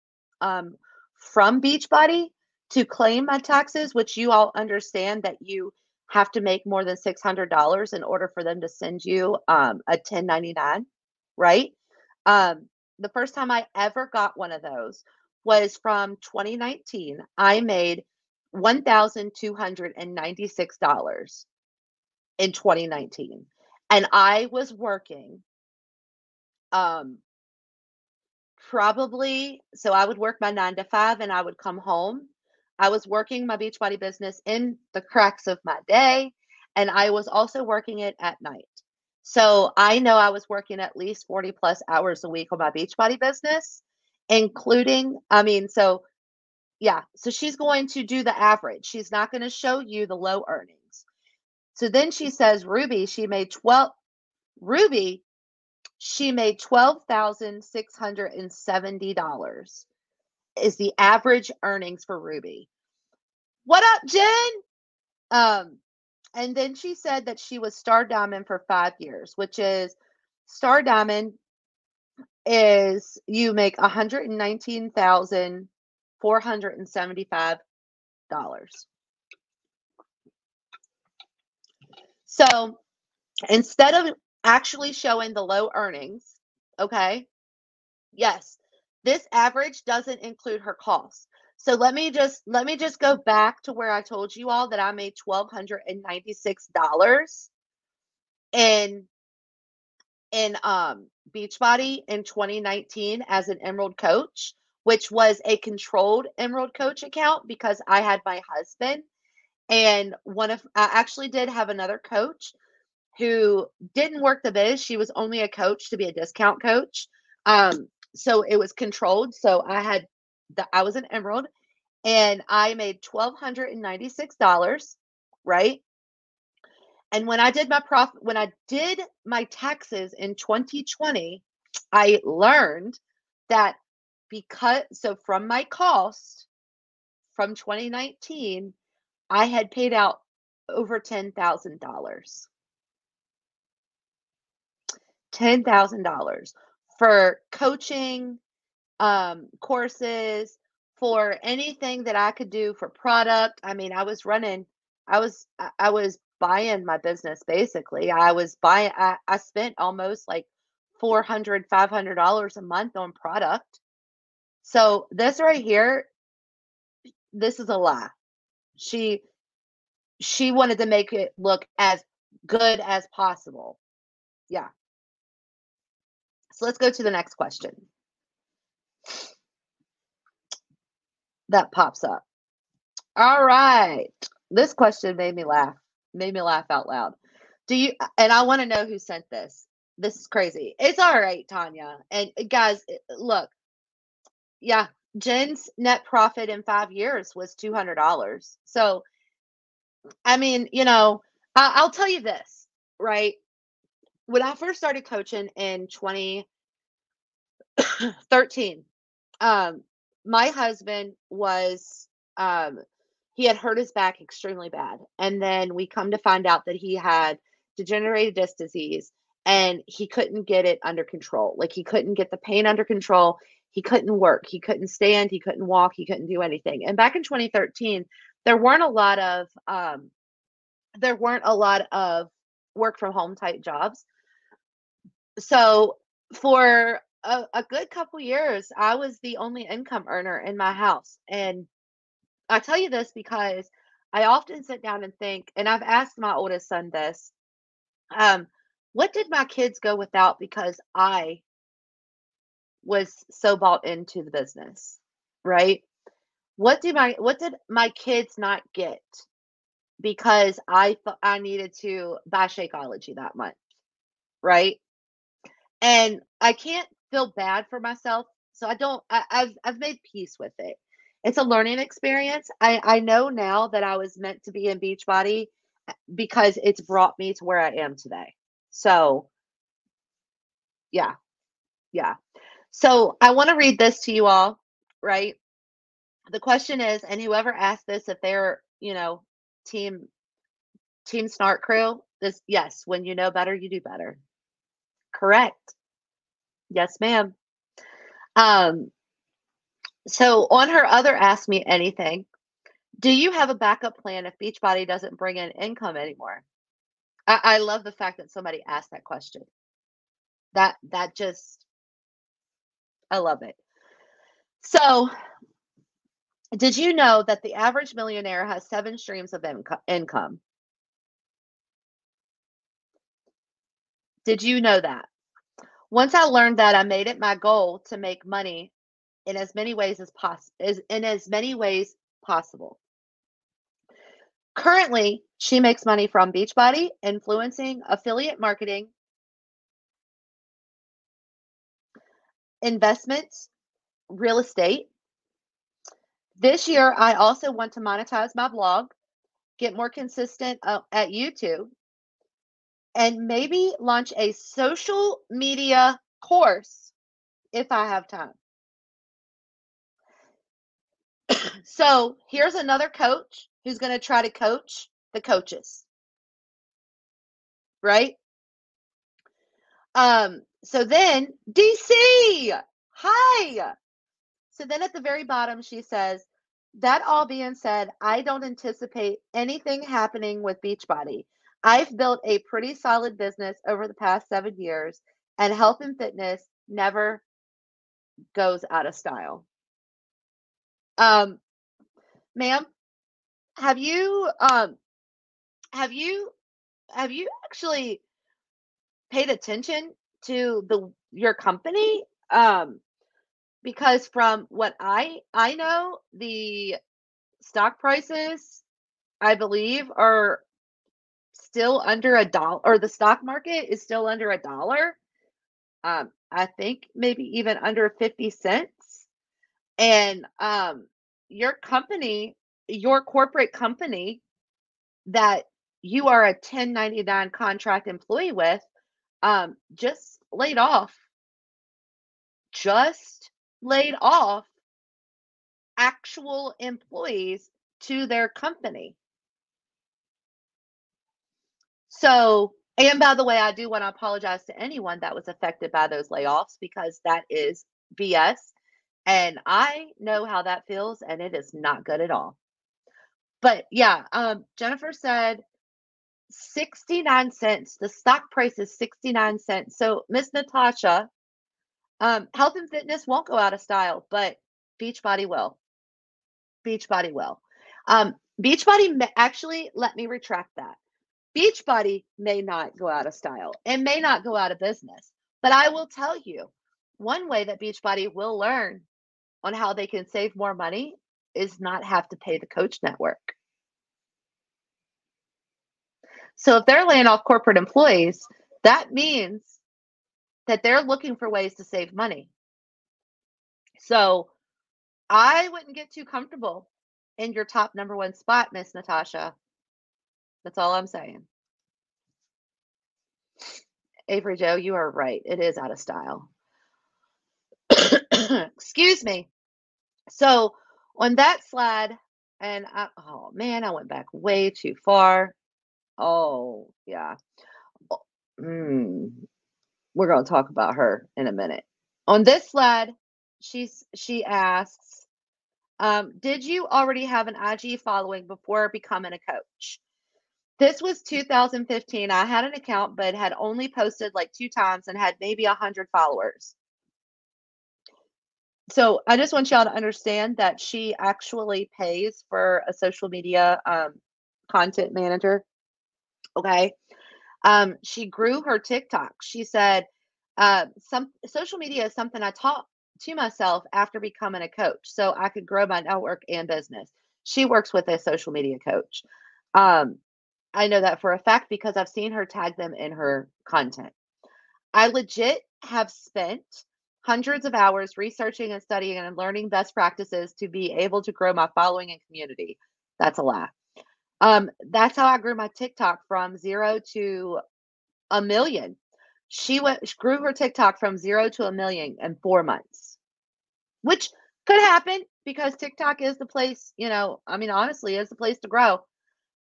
um, from Beachbody to claim my taxes, which you all understand that you have to make more than $600 in order for them to send you um, a 1099, right? Um, the first time I ever got one of those was from 2019. I made $1,296 in 2019. And I was working um probably so I would work my 9 to 5 and I would come home. I was working my Beachbody business in the cracks of my day and I was also working it at night. So I know I was working at least 40 plus hours a week on my Beachbody business, including, I mean, so yeah, so she's going to do the average. She's not going to show you the low earnings. So then she says, Ruby, she made 12, Ruby, she made $12,670 is the average earnings for Ruby. What up, Jen? Um, and then she said that she was Star Diamond for five years, which is Star Diamond is you make $119,475. So instead of actually showing the low earnings, okay, yes, this average doesn't include her costs. So let me just let me just go back to where I told you all that I made twelve hundred and ninety six dollars in in um Beachbody in 2019 as an Emerald coach, which was a controlled Emerald coach account because I had my husband and one of I actually did have another coach who didn't work the biz. She was only a coach to be a discount coach. Um, so it was controlled. So I had the I was an emerald and I made twelve hundred and ninety six dollars, right? And when I did my prof when I did my taxes in 2020, I learned that because so from my cost from 2019, I had paid out over ten thousand dollars. Ten thousand dollars for coaching, um, courses, for anything that I could do for product. I mean, I was running, I was, I I was buying my business basically. I was buying, I, I spent almost like 400 $500 a month on product. So this right here, this is a lie. She, she wanted to make it look as good as possible. Yeah. So let's go to the next question. That pops up. All right. This question made me laugh. Made me laugh out loud. Do you and I want to know who sent this. This is crazy. It's all right, Tanya. And guys, look. Yeah, Jen's net profit in 5 years was $200. So I mean, you know, I'll tell you this, right? When I first started coaching in 2013, um, my husband was um, he had hurt his back extremely bad, and then we come to find out that he had degenerative disc disease, and he couldn't get it under control. Like he couldn't get the pain under control. He couldn't work. He couldn't stand. He couldn't walk. He couldn't do anything. And back in 2013, there weren't a lot of um, there weren't a lot of work from home type jobs. So for a, a good couple years, I was the only income earner in my house. And I tell you this because I often sit down and think, and I've asked my oldest son this, um, what did my kids go without because I was so bought into the business, right? What did my what did my kids not get because I thought I needed to buy Shakeology that month, right? And I can't feel bad for myself, so I don't. I, I've I've made peace with it. It's a learning experience. I I know now that I was meant to be in Beachbody uh, because it's brought me to where I am today. So, yeah, yeah. So I want to read this to you all, right? The question is, and whoever asked this, if they're you know team team snark crew this yes when you know better you do better correct. Yes ma'am. Um so on her other ask me anything do you have a backup plan if beachbody doesn't bring in income anymore? I, I love the fact that somebody asked that question. That that just i love it. So did you know that the average millionaire has seven streams of inco- income? Did you know that? Once I learned that, I made it my goal to make money in as many ways as possible, in as many ways possible. Currently, she makes money from Beachbody, influencing, affiliate marketing, investments, real estate, this year, I also want to monetize my blog, get more consistent uh, at YouTube, and maybe launch a social media course if I have time. so here's another coach who's going to try to coach the coaches. Right? Um, so then DC, hi. So then at the very bottom, she says, that all being said, I don't anticipate anything happening with Beachbody. I've built a pretty solid business over the past seven years, and health and fitness never goes out of style. Um, ma'am, have you um have you have you actually paid attention to the your company? Um, because from what I I know, the stock prices, I believe, are still under a dollar, or the stock market is still under a dollar. Um, I think maybe even under 50 cents. And um, your company, your corporate company that you are a 1099 contract employee with, um, just laid off just laid off actual employees to their company. So, and by the way, I do want to apologize to anyone that was affected by those layoffs because that is BS. And I know how that feels, and it is not good at all. But yeah, um, Jennifer said 69 cents. The stock price is 69 cents. So, Miss Natasha, um, health and fitness won't go out of style, but Beachbody will. Beachbody will. Um, Beachbody actually let me retract that. Beachbody may not go out of style and may not go out of business. But I will tell you, one way that Beachbody will learn on how they can save more money is not have to pay the coach network. So if they're laying off corporate employees, that means that they're looking for ways to save money. So I wouldn't get too comfortable in your top number one spot, Miss Natasha. That's all I'm saying. Avery Joe, you are right. It is out of style. Excuse me. So on that slide, and I, oh man, I went back way too far. Oh, yeah. Oh, mm, we're going to talk about her in a minute. On this slide, she's she asks, um, "Did you already have an IG following before becoming a coach?" This was 2015. I had an account, but had only posted like two times and had maybe a hundred followers. So I just want y'all to understand that she actually pays for a social media um, content manager. Okay. Um, she grew her TikTok. She said, uh, some social media is something I taught to myself after becoming a coach so I could grow my network and business. She works with a social media coach. Um, I know that for a fact because I've seen her tag them in her content. I legit have spent hundreds of hours researching and studying and learning best practices to be able to grow my following and community. That's a lie. Um, that's how I grew my TikTok from zero to a million. She went she grew her TikTok from zero to a million in four months, which could happen because TikTok is the place, you know, I mean, honestly, is the place to grow.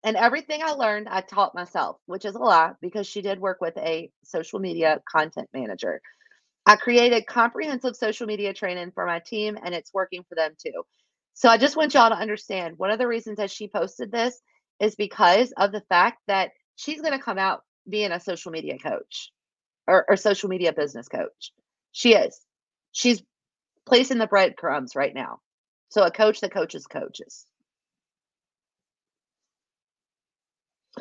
And everything I learned, I taught myself, which is a lot because she did work with a social media content manager. I created comprehensive social media training for my team, and it's working for them too. So I just want y'all to understand one of the reasons that she posted this is because of the fact that she's going to come out being a social media coach or, or social media business coach. She is. She's placing the breadcrumbs right now. So a coach that coaches coaches.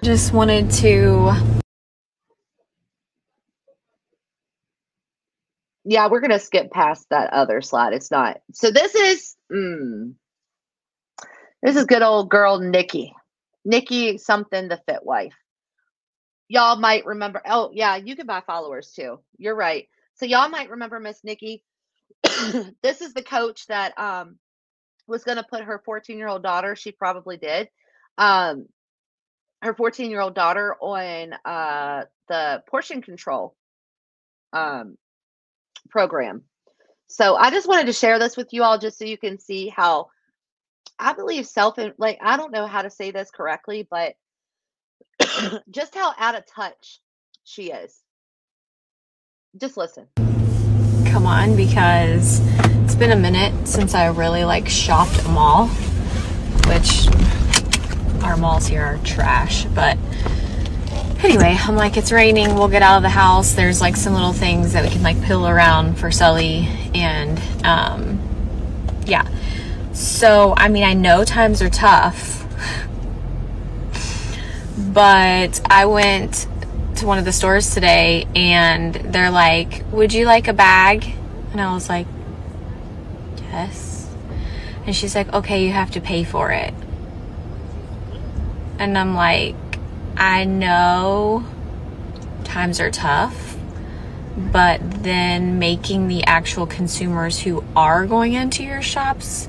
Just wanted to Yeah, we're gonna skip past that other slide. It's not. So this is mm, this is good old girl Nikki. Nikki something the fit wife. Y'all might remember. Oh, yeah, you can buy followers too. You're right. So y'all might remember Miss Nikki. this is the coach that um was gonna put her 14-year-old daughter, she probably did. Um her 14-year-old daughter on uh the portion control um program. So I just wanted to share this with you all just so you can see how I believe self like I don't know how to say this correctly, but just how out of touch she is. Just listen. come on because it's been a minute since I really like shopped a mall, which our malls here are trash. But anyway, I'm like, it's raining. We'll get out of the house. There's like some little things that we can like pill around for Sully. And um, yeah. So, I mean, I know times are tough, but I went to one of the stores today and they're like, Would you like a bag? And I was like, Yes. And she's like, Okay, you have to pay for it. And I'm like, I know times are tough, but then making the actual consumers who are going into your shops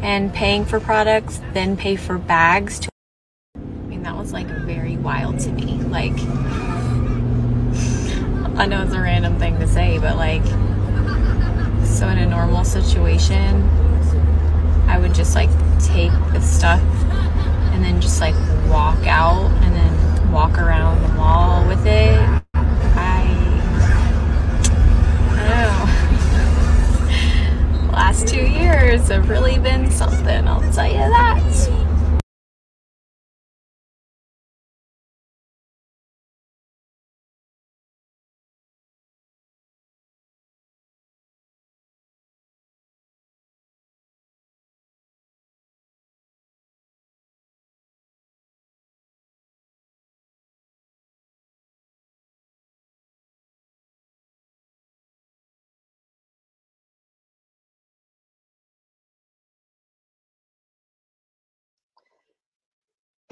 and paying for products then pay for bags to I mean that was like very wild to me. Like I know it's a random thing to say, but like so in a normal situation I would just like take the stuff and then just like walk out and then walk around the mall with it. I, I don't know. Last two years have really been something, I'll tell you that.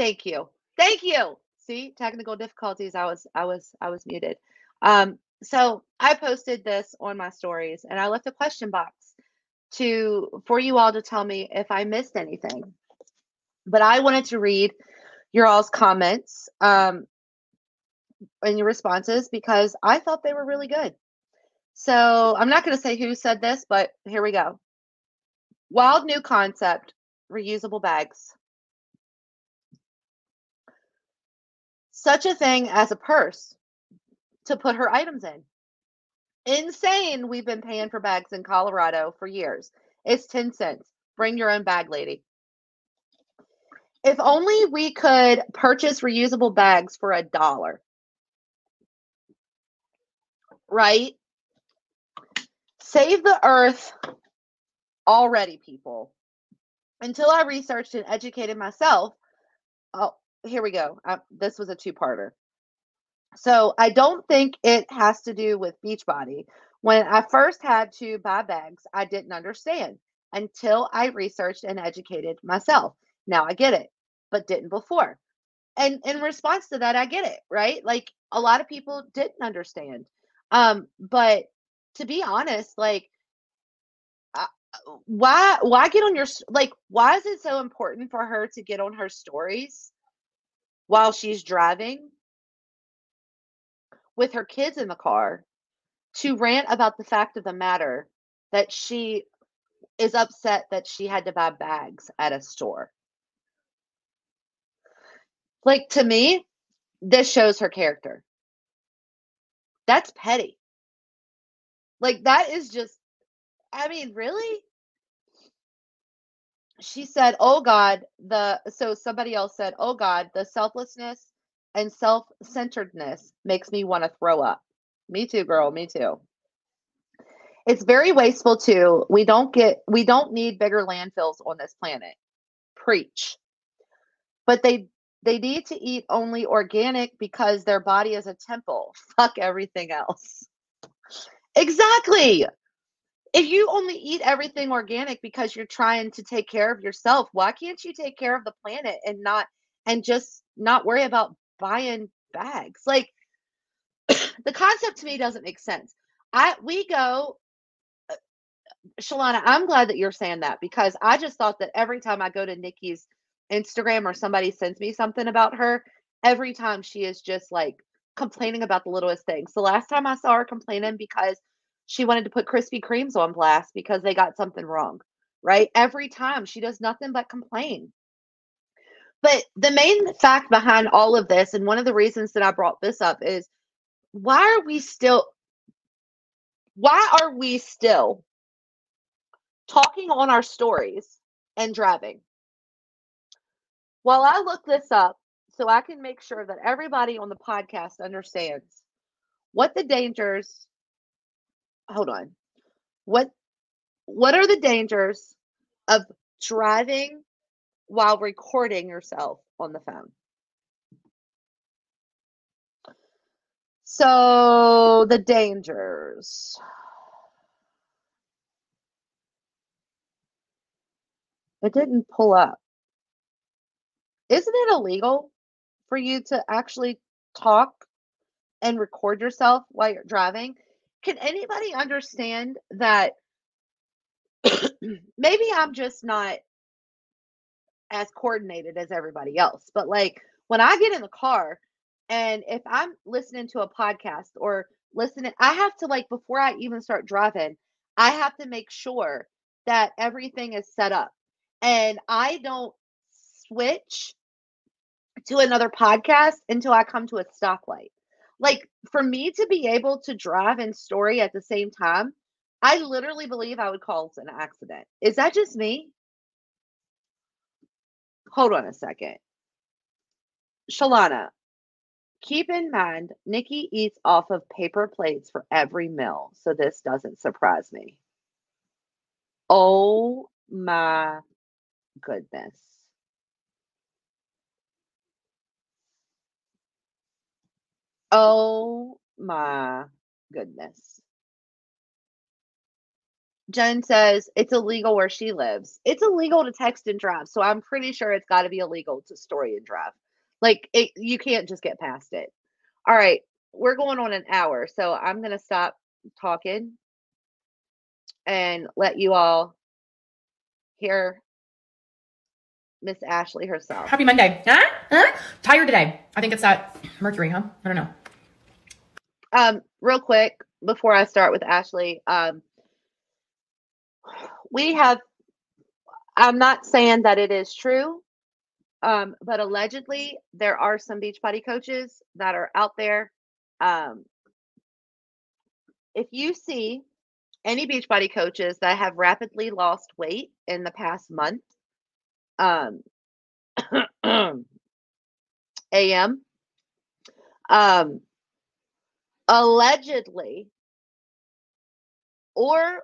Thank you. Thank you. See, technical difficulties. I was I was I was muted. Um so I posted this on my stories and I left a question box to for you all to tell me if I missed anything. But I wanted to read your all's comments um and your responses because I thought they were really good. So I'm not going to say who said this, but here we go. Wild new concept reusable bags. Such a thing as a purse to put her items in. Insane. We've been paying for bags in Colorado for years. It's 10 cents. Bring your own bag, lady. If only we could purchase reusable bags for a dollar. Right? Save the earth already, people. Until I researched and educated myself, oh, here we go. Uh, this was a two parter. So I don't think it has to do with Beachbody. When I first had to buy bags, I didn't understand until I researched and educated myself. Now I get it, but didn't before. And in response to that, I get it, right? Like a lot of people didn't understand. Um, but to be honest, like uh, why why get on your like why is it so important for her to get on her stories while she's driving with her kids in the car to rant about the fact of the matter that she is upset that she had to buy bags at a store. Like to me, this shows her character. That's petty. Like that is just I mean, really? She said, "Oh God, the so somebody else said, "Oh God, the selflessness and self-centeredness makes me want to throw up." Me too, girl, me too. It's very wasteful too. We don't get we don't need bigger landfills on this planet. Preach. But they they need to eat only organic because their body is a temple. Fuck everything else. Exactly. If you only eat everything organic because you're trying to take care of yourself, why can't you take care of the planet and not and just not worry about buying bags? Like the concept to me doesn't make sense. I we go uh, Shalana, I'm glad that you're saying that because I just thought that every time I go to Nikki's Instagram or somebody sends me something about her, every time she is just like complaining about the littlest things. The last time I saw her complaining because she wanted to put Krispy Kremes on blast because they got something wrong, right? Every time she does nothing but complain. But the main fact behind all of this, and one of the reasons that I brought this up is why are we still, why are we still talking on our stories and driving? While I look this up so I can make sure that everybody on the podcast understands what the dangers hold on. What what are the dangers of driving while recording yourself on the phone? So, the dangers. It didn't pull up. Isn't it illegal for you to actually talk and record yourself while you're driving? Can anybody understand that maybe I'm just not as coordinated as everybody else, but like when I get in the car and if I'm listening to a podcast or listening, I have to like before I even start driving, I have to make sure that everything is set up and I don't switch to another podcast until I come to a stoplight. Like for me to be able to drive and story at the same time, I literally believe I would cause an accident. Is that just me? Hold on a second. Shalana, keep in mind Nikki eats off of paper plates for every meal, so this doesn't surprise me. Oh my goodness. Oh my goodness. Jen says it's illegal where she lives. It's illegal to text and drive, so I'm pretty sure it's got to be illegal to story and drive. Like it, you can't just get past it. All right, we're going on an hour, so I'm gonna stop talking and let you all hear Miss Ashley herself. Happy Monday. Huh? Huh? Tired today. I think it's that Mercury, huh? I don't know. Um, real quick before I start with Ashley, um, we have. I'm not saying that it is true, um, but allegedly there are some beach Beachbody coaches that are out there. Um, if you see any Beachbody coaches that have rapidly lost weight in the past month, um, AM, um, allegedly, or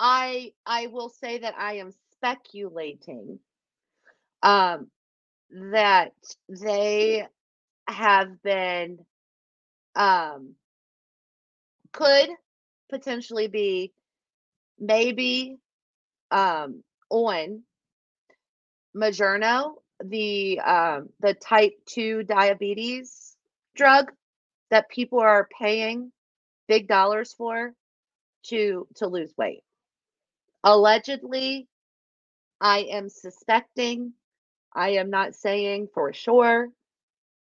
I I will say that I am speculating um, that they have been um, could potentially be maybe um, on Mounjaro, the um, the type two diabetes drug that people are paying big dollars for to to lose weight. Allegedly, I am suspecting. I am not saying for sure,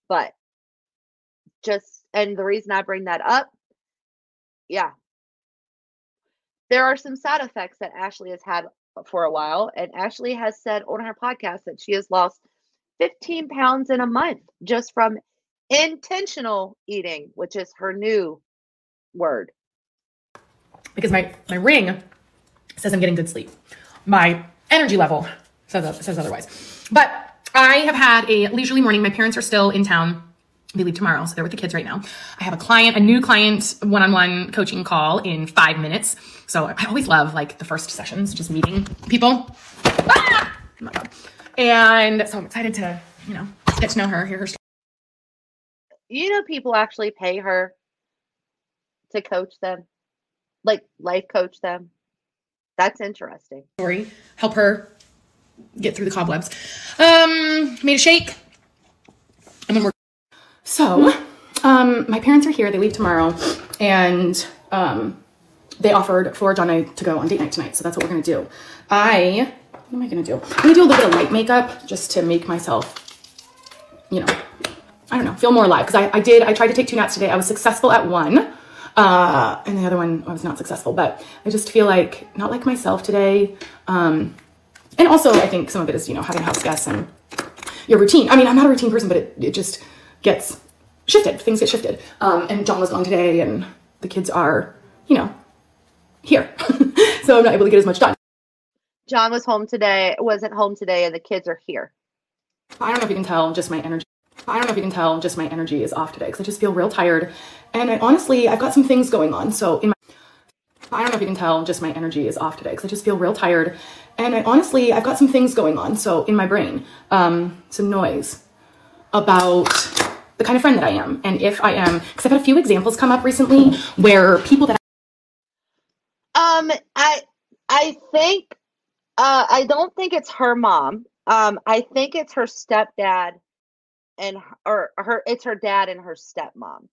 but just and the reason I bring that up, yeah. There are some side effects that Ashley has had for a while, and Ashley has said on her podcast that she has lost 15 pounds in a month just from intentional eating, which is her new word. Because my, my ring says I'm getting good sleep. My energy level says, says otherwise. But I have had a leisurely morning. My parents are still in town. They leave tomorrow, so they're with the kids right now. I have a client, a new client one-on-one coaching call in five minutes. So I always love like the first sessions, just meeting people. Ah! Oh my god! And so I'm excited to, you know, get to know her, hear her story. You know, people actually pay her to coach them, like life coach them. That's interesting. story, help her get through the cobwebs. Um, made a shake. And then we're so um my parents are here, they leave tomorrow, and um they offered for John and I to go on date night tonight, so that's what we're gonna do. I what am I gonna do? I'm gonna do a little bit of light makeup just to make myself, you know, I don't know, feel more alive. Because I, I did, I tried to take two naps today. I was successful at one. Uh, and the other one I was not successful, but I just feel like not like myself today. Um, and also I think some of it is, you know, having house guests and your routine. I mean, I'm not a routine person, but it, it just gets shifted. Things get shifted. Um, and John was gone today and the kids are, you know, here. so I'm not able to get as much done. John was home today, wasn't home today, and the kids are here. I don't know if you can tell just my energy. I don't know if you can tell just my energy is off today because I just feel real tired. And I honestly, I've got some things going on. So in my, I don't know if you can tell just my energy is off today because I just feel real tired. And I honestly, I've got some things going on. So in my brain, um, some noise about the kind of friend that I am. And if I am, because I've had a few examples come up recently where people that Um, I I think uh I don't think it's her mom. Um, I think it's her stepdad and or her it's her dad and her stepmom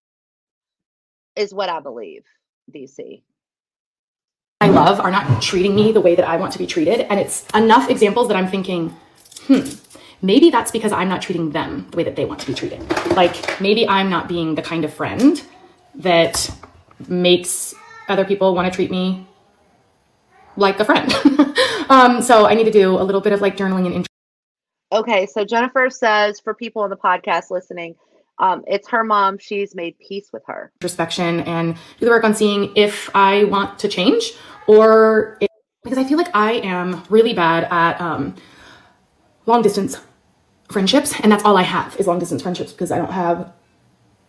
is what I believe, DC. I love are not treating me the way that I want to be treated. And it's enough examples that I'm thinking, hmm, maybe that's because I'm not treating them the way that they want to be treated. Like maybe I'm not being the kind of friend that makes other people want to treat me like a friend. um, so I need to do a little bit of like journaling and Okay, so Jennifer says for people on the podcast listening, um, it's her mom. She's made peace with her. introspection and do the work on seeing if I want to change or if, because I feel like I am really bad at um, long distance friendships, and that's all I have is long distance friendships because I don't have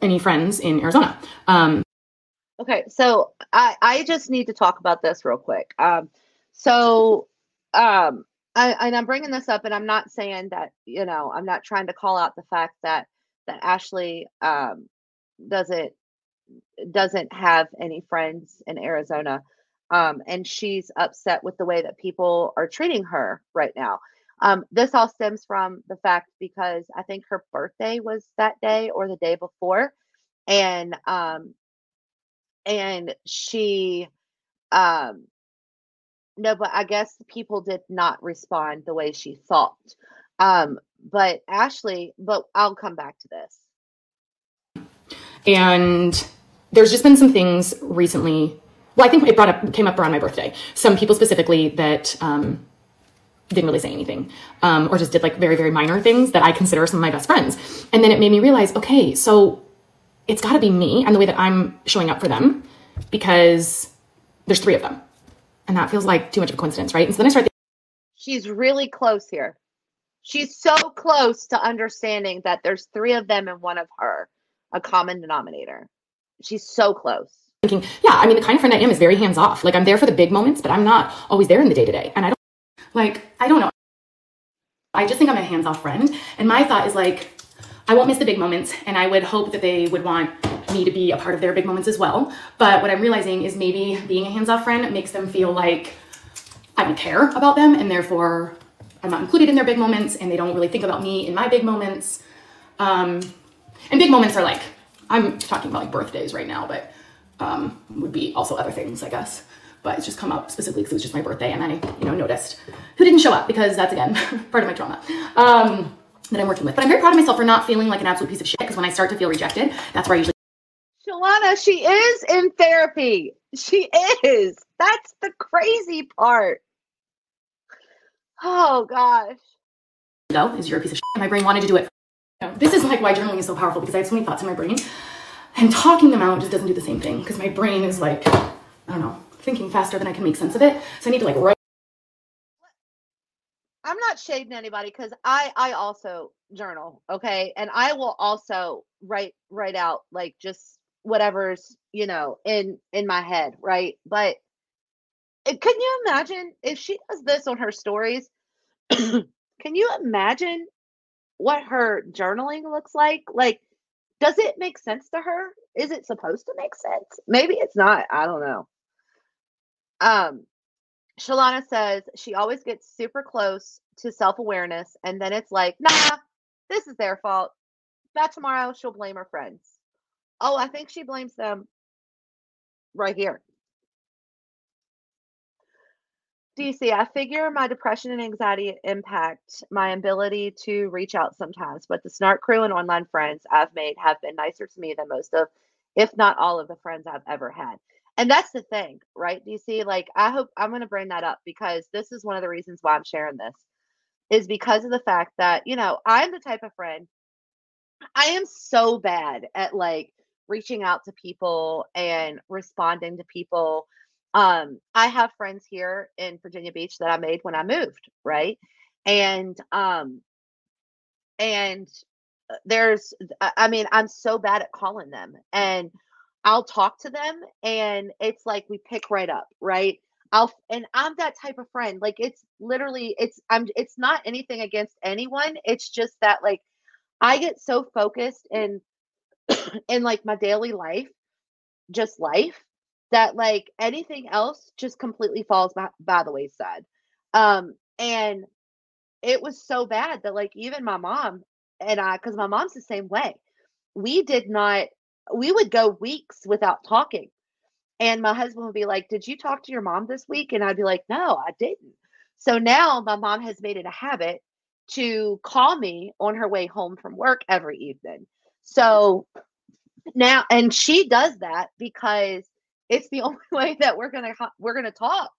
any friends in Arizona. Um, Okay, so I I just need to talk about this real quick. Um, so um, I and I'm bringing this up, and I'm not saying that you know I'm not trying to call out the fact that that Ashley um doesn't doesn't have any friends in Arizona. Um, and she's upset with the way that people are treating her right now. Um, this all stems from the fact because I think her birthday was that day or the day before, and um, and she, um, no, but I guess people did not respond the way she thought. Um, but Ashley, but I'll come back to this. And there's just been some things recently. Well, I think it brought up came up around my birthday. Some people specifically that um, didn't really say anything, um, or just did like very very minor things that I consider some of my best friends. And then it made me realize, okay, so it's got to be me and the way that I'm showing up for them because there's three of them, and that feels like too much of a coincidence, right? And so then I started. She's really close here. She's so close to understanding that there's three of them and one of her, a common denominator. She's so close. Thinking, yeah, I mean, the kind of friend I am is very hands off. Like, I'm there for the big moments, but I'm not always there in the day to day. And I don't, like, I don't know. I just think I'm a hands off friend. And my thought is like, I won't miss the big moments, and I would hope that they would want me to be a part of their big moments as well. But what I'm realizing is maybe being a hands off friend makes them feel like I don't care about them, and therefore I'm not included in their big moments, and they don't really think about me in my big moments. Um, and big moments are like, I'm talking about like birthdays right now, but um, would be also other things, I guess. But it's just come up specifically because it was just my birthday, and I, you know, noticed who didn't show up because that's again part of my trauma. Um, that I'm working with. But I'm very proud of myself for not feeling like an absolute piece of shit because when I start to feel rejected, that's where I usually Shalana, she is in therapy. She is. That's the crazy part. Oh gosh. go is you're a piece of shit. My brain wanted to do it. This is like why journaling is so powerful because I have so many thoughts in my brain and talking them out just doesn't do the same thing because my brain is like, I don't know, thinking faster than I can make sense of it. So I need to like write I'm not shading anybody because I I also journal, okay, and I will also write write out like just whatever's you know in in my head, right? But it, can you imagine if she does this on her stories? can you imagine what her journaling looks like? Like, does it make sense to her? Is it supposed to make sense? Maybe it's not. I don't know. Um, Shalana says she always gets super close to self awareness, and then it's like, nah, this is their fault. By tomorrow, she'll blame her friends. Oh, I think she blames them right here. DC, I figure my depression and anxiety impact my ability to reach out sometimes, but the Snark crew and online friends I've made have been nicer to me than most of, if not all of the friends I've ever had. And that's the thing, right, Do you see? Like, I hope I'm going to bring that up because this is one of the reasons why I'm sharing this is because of the fact that, you know, I'm the type of friend, I am so bad at like reaching out to people and responding to people. Um, I have friends here in Virginia Beach that I made when I moved, right? And, um, and uh, there's, I I mean, I'm so bad at calling them and I'll talk to them and it's like we pick right up, right? I'll and I'm that type of friend. Like it's literally it's I'm it's not anything against anyone. It's just that like I get so focused in in like my daily life, just life, that like anything else just completely falls by, by the wayside. Um and it was so bad that like even my mom and I cuz my mom's the same way. We did not we would go weeks without talking. And my husband would be like, Did you talk to your mom this week? And I'd be like, No, I didn't. So now my mom has made it a habit to call me on her way home from work every evening. So now, and she does that because it's the only way that we're gonna we're gonna talk.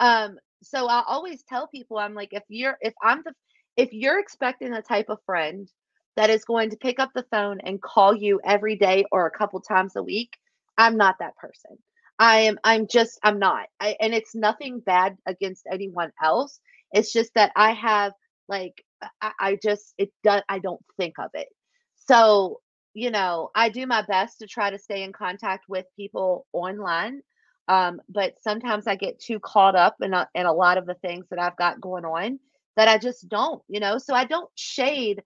Um, so I always tell people, I'm like, if you're if I'm the if you're expecting the type of friend that is going to pick up the phone and call you every day or a couple times a week, I'm not that person. I am I'm just I'm not. I, and it's nothing bad against anyone else. It's just that I have like I, I just it does I don't think of it. So, you know, I do my best to try to stay in contact with people online. Um, but sometimes I get too caught up in a, in a lot of the things that I've got going on that I just don't, you know. So I don't shade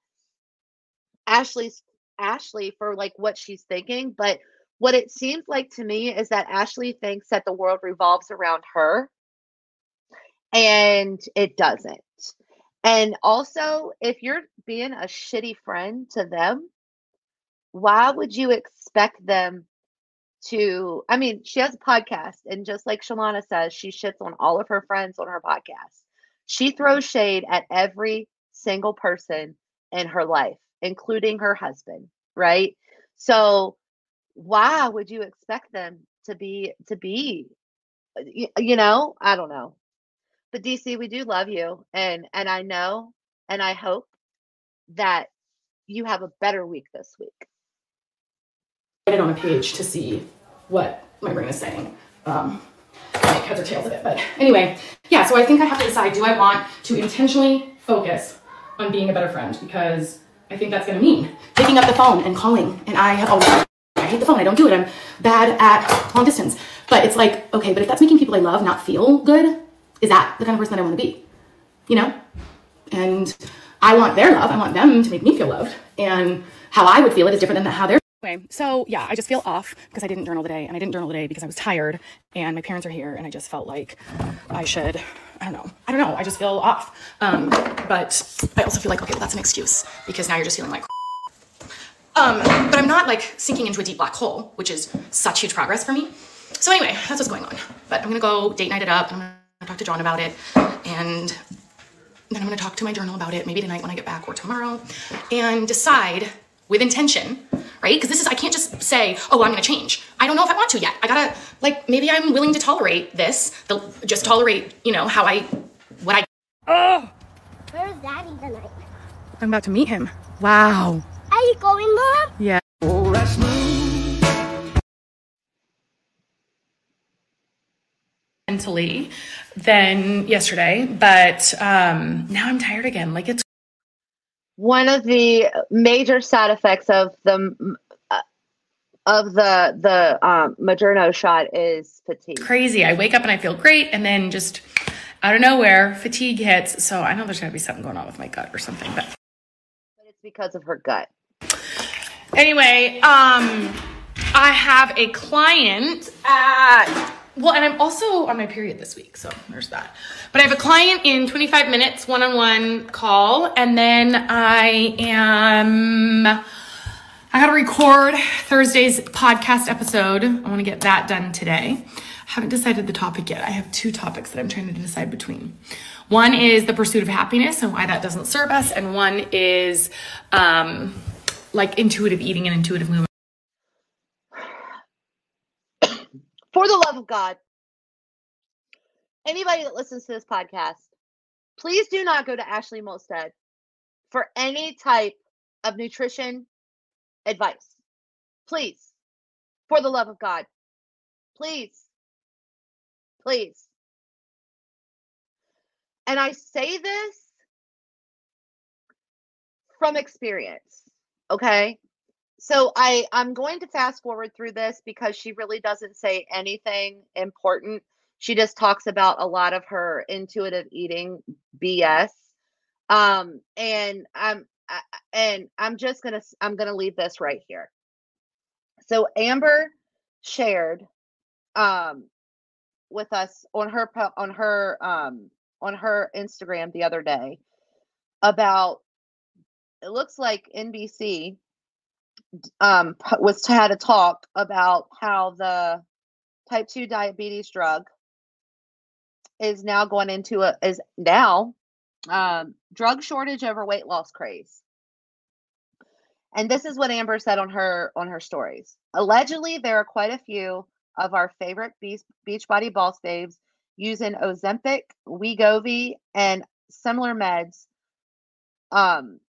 Ashley's Ashley for like what she's thinking, but what it seems like to me is that Ashley thinks that the world revolves around her and it doesn't. And also, if you're being a shitty friend to them, why would you expect them to? I mean, she has a podcast, and just like Shalana says, she shits on all of her friends on her podcast. She throws shade at every single person in her life, including her husband, right? So, why would you expect them to be to be you, you know i don't know but dc we do love you and and i know and i hope that you have a better week this week Get it on a page to see what my brain is saying. Um, make heads or tails of it. But anyway, yeah, so I think I have to decide do I want to intentionally focus on being a better friend? Because I think that's to mean picking up the phone and calling. And I have always, I hate the phone. I don't do it. I'm bad at long distance. But it's like, okay, but if that's making people I love not feel good, is that the kind of person that I want to be? You know? And I want their love. I want them to make me feel loved. And how I would feel it is different than how they're Anyway, so yeah, I just feel off because I didn't journal today, and I didn't journal today because I was tired, and my parents are here, and I just felt like I should. I don't know. I don't know. I just feel off. Um, but I also feel like okay, well, that's an excuse because now you're just feeling like. Um, but I'm not like sinking into a deep black hole, which is such huge progress for me. So anyway, that's what's going on. But I'm gonna go date night it up. I'm gonna talk to John about it, and then I'm gonna talk to my journal about it, maybe tonight when I get back or tomorrow, and decide with intention, right? Because this is, I can't just say, oh, I'm gonna change. I don't know if I want to yet. I gotta, like, maybe I'm willing to tolerate this, the, just tolerate, you know, how I, what I. Oh! Where's Daddy tonight? I'm about to meet him. Wow. Are you going, Mom? Yeah. Mentally than yesterday, but um, now I'm tired again. Like it's one of the major side effects of the uh, of the the um, Moderna shot is fatigue. crazy. I wake up and I feel great, and then just out of nowhere, fatigue hits. So I know there's gonna be something going on with my gut or something. But But it's because of her gut. anyway, um, I have a client at well, and I'm also on my period this week, so there's that. But I have a client in 25 minutes, one-on-one call, and then I am. I got to record Thursday's podcast episode. I want to get that done today. I haven't decided the topic yet. I have two topics that I'm trying to decide between. One is the pursuit of happiness and why that doesn't serve us, and one is um, like intuitive eating and intuitive movement. For the love of God, anybody that listens to this podcast, please do not go to Ashley Molstead for any type of nutrition advice. Please. For the love of God. Please. Please. And I say this from experience. Okay? So I I'm going to fast forward through this because she really doesn't say anything important. She just talks about a lot of her intuitive eating BS. Um and I'm I, and I'm just going to I'm going to leave this right here. So Amber shared um with us on her on her um on her Instagram the other day about it looks like NBC um was had a talk about how the type 2 diabetes drug is now going into a is now um drug shortage over weight loss craze. And this is what amber said on her on her stories. Allegedly there are quite a few of our favorite beach, beachbody boss babes using ozempic wegovy and similar meds um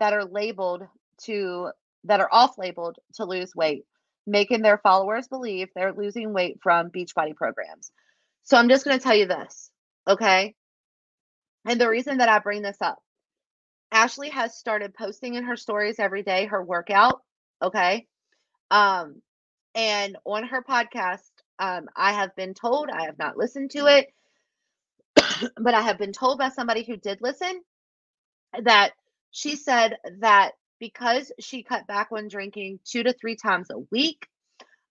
that are labeled to that are off labeled to lose weight, making their followers believe they're losing weight from Beachbody programs. So I'm just going to tell you this, okay? And the reason that I bring this up, Ashley has started posting in her stories every day her workout, okay? Um and on her podcast, um I have been told, I have not listened to it, but I have been told by somebody who did listen that she said that because she cut back on drinking two to three times a week.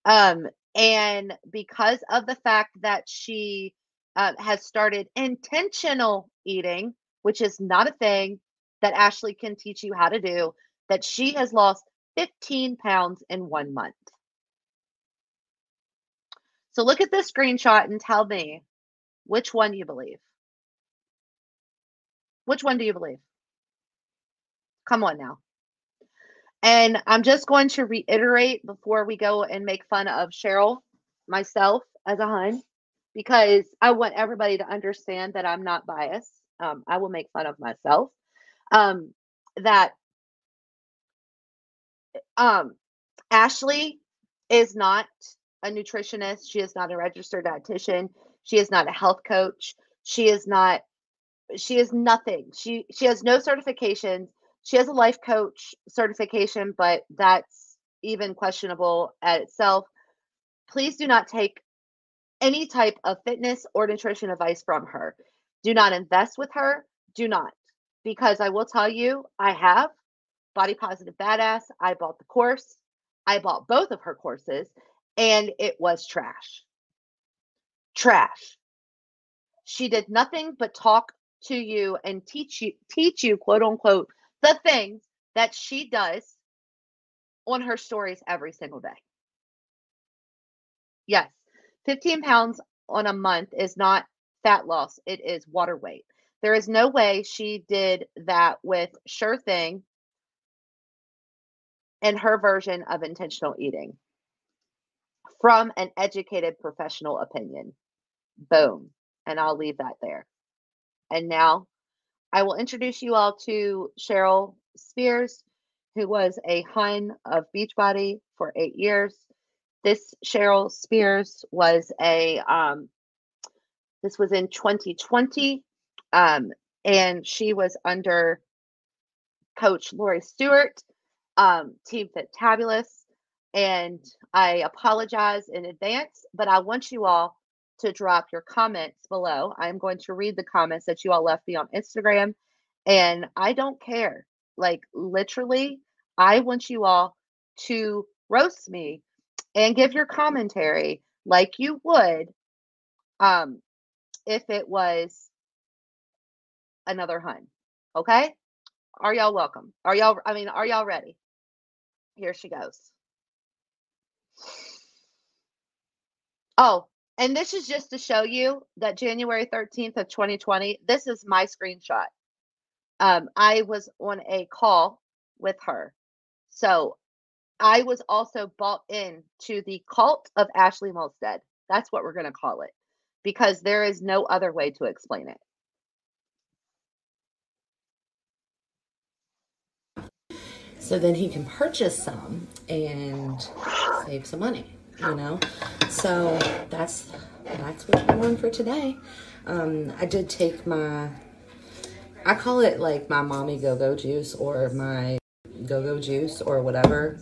Um, and because of the fact that she uh, has started intentional eating, which is not a thing that Ashley can teach you how to do, that she has lost 15 pounds in one month. So look at this screenshot and tell me which one you believe. Which one do you believe? Come on now. And I'm just going to reiterate before we go and make fun of Cheryl, myself as a hun, because I want everybody to understand that I'm not biased. Um, I will make fun of myself. Um, that um, Ashley is not a nutritionist. She is not a registered dietitian. She is not a health coach. She is not. She is nothing. She she has no certifications. She has a life coach certification, but that's even questionable at itself. Please do not take any type of fitness or nutrition advice from her. Do not invest with her. Do not. Because I will tell you, I have Body Positive Badass. I bought the course. I bought both of her courses and it was trash. Trash. She did nothing but talk to you and teach you teach you quote unquote the things that she does on her stories every single day. Yes, 15 pounds on a month is not fat loss, it is water weight. There is no way she did that with Sure Thing and her version of intentional eating from an educated professional opinion. Boom. And I'll leave that there. And now I will introduce you all to Cheryl Spears, who was a Hun of Beachbody for eight years. This Cheryl Spears was a, um, this was in 2020, um, and she was under Coach Lori Stewart, um, Team Fit Tabulous. And I apologize in advance, but I want you all to drop your comments below. I'm going to read the comments that you all left me on Instagram, and I don't care. Like, literally, I want you all to roast me and give your commentary like you would um, if it was another hun. Okay? Are y'all welcome? Are y'all, I mean, are y'all ready? Here she goes. Oh, and this is just to show you that January 13th of 2020, this is my screenshot. Um, I was on a call with her. So I was also bought in to the cult of Ashley Molstead. That's what we're going to call it because there is no other way to explain it. so then he can purchase some and save some money you know? So that's that's what we're on for today. Um, i did take my i call it like my mommy go-go juice or my go-go juice or whatever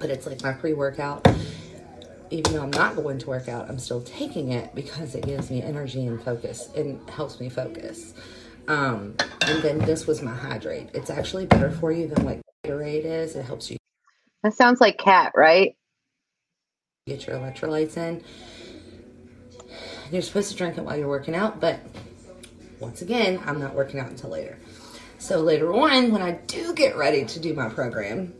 but it's like my pre-workout. Even though i'm not going to work out i'm still taking it because it gives me energy and focus and helps me focus. Um, and then this was my hydrate. It's actually better for you than like Gatorade is. It helps you That sounds like cat, right? Get your electrolytes in. You're supposed to drink it while you're working out, but once again, I'm not working out until later. So later on, when I do get ready to do my program,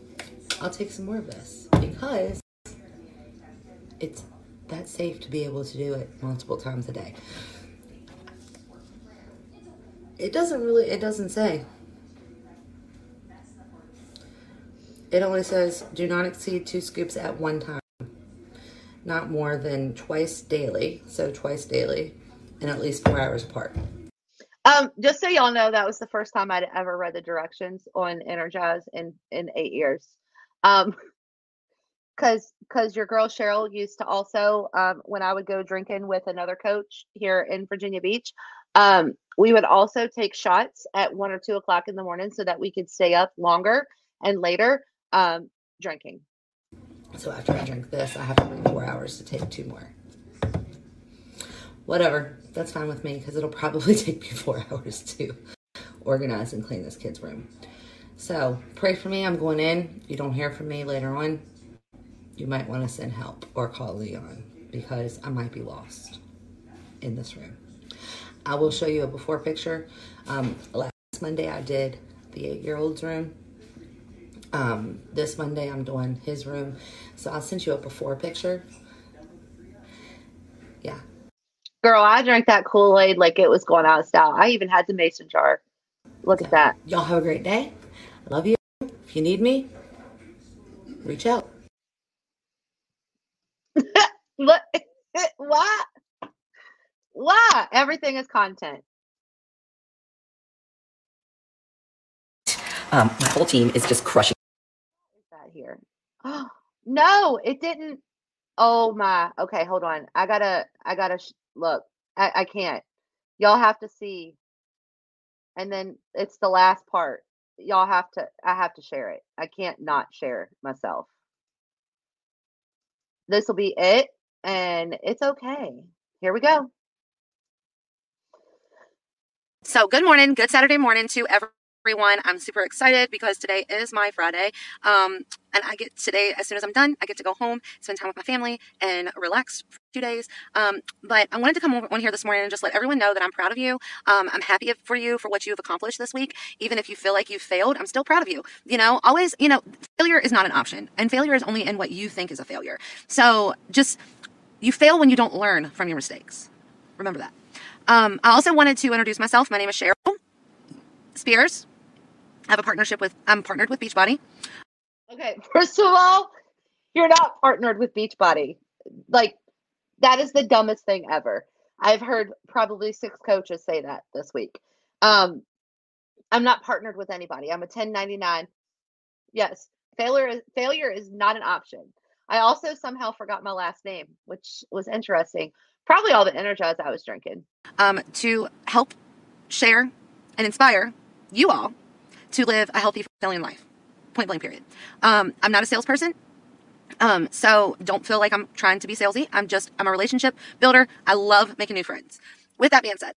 I'll take some more of this because it's that safe to be able to do it multiple times a day. It doesn't really, it doesn't say It only says do not exceed two scoops at one time, not more than twice daily. So twice daily, and at least four hours apart. Um, just so y'all know, that was the first time I'd ever read the directions on Energize in in eight years. Um, because because your girl Cheryl used to also um, when I would go drinking with another coach here in Virginia Beach, um, we would also take shots at one or two o'clock in the morning so that we could stay up longer and later um, drinking. So after I drink this, I have to wait four hours to take two more. Whatever, that's fine with me because it'll probably take me four hours to organize and clean this kid's room. So pray for me. I'm going in. If you don't hear from me later on, you might want to send help or call Leon because I might be lost in this room. I will show you a before picture. Um, last Monday I did the eight year old's room. Um, this Monday I'm doing his room. So I'll send you a before picture. Yeah. Girl, I drank that Kool Aid like it was going out of style. I even had the mason jar. Look at that. Y'all have a great day. Love you. If you need me, reach out. What? Why? Why? Everything is content. Um, my whole team is just crushing. Is that here? no, it didn't. Oh my. Okay, hold on. I gotta. I gotta sh- look. I, I can't. Y'all have to see. And then it's the last part. Y'all have to. I have to share it. I can't not share myself. This will be it, and it's okay. Here we go. So, good morning, good Saturday morning to everyone. I'm super excited because today is my Friday. Um, and I get today, as soon as I'm done, I get to go home, spend time with my family, and relax for two days. Um, but I wanted to come on here this morning and just let everyone know that I'm proud of you. Um, I'm happy for you for what you have accomplished this week. Even if you feel like you failed, I'm still proud of you. You know, always, you know, failure is not an option, and failure is only in what you think is a failure. So, just you fail when you don't learn from your mistakes. Remember that. Um, I also wanted to introduce myself. My name is Cheryl Spears. I have a partnership with, I'm partnered with Beachbody. Okay, first of all, you're not partnered with Beachbody. Like, that is the dumbest thing ever. I've heard probably six coaches say that this week. Um, I'm not partnered with anybody. I'm a 1099. Yes, failure is failure is not an option. I also somehow forgot my last name, which was interesting. Probably all the energize I was drinking. Um, to help share and inspire you all to live a healthy, fulfilling life. Point blank, period. Um, I'm not a salesperson. Um, so don't feel like I'm trying to be salesy. I'm just, I'm a relationship builder. I love making new friends. With that being said,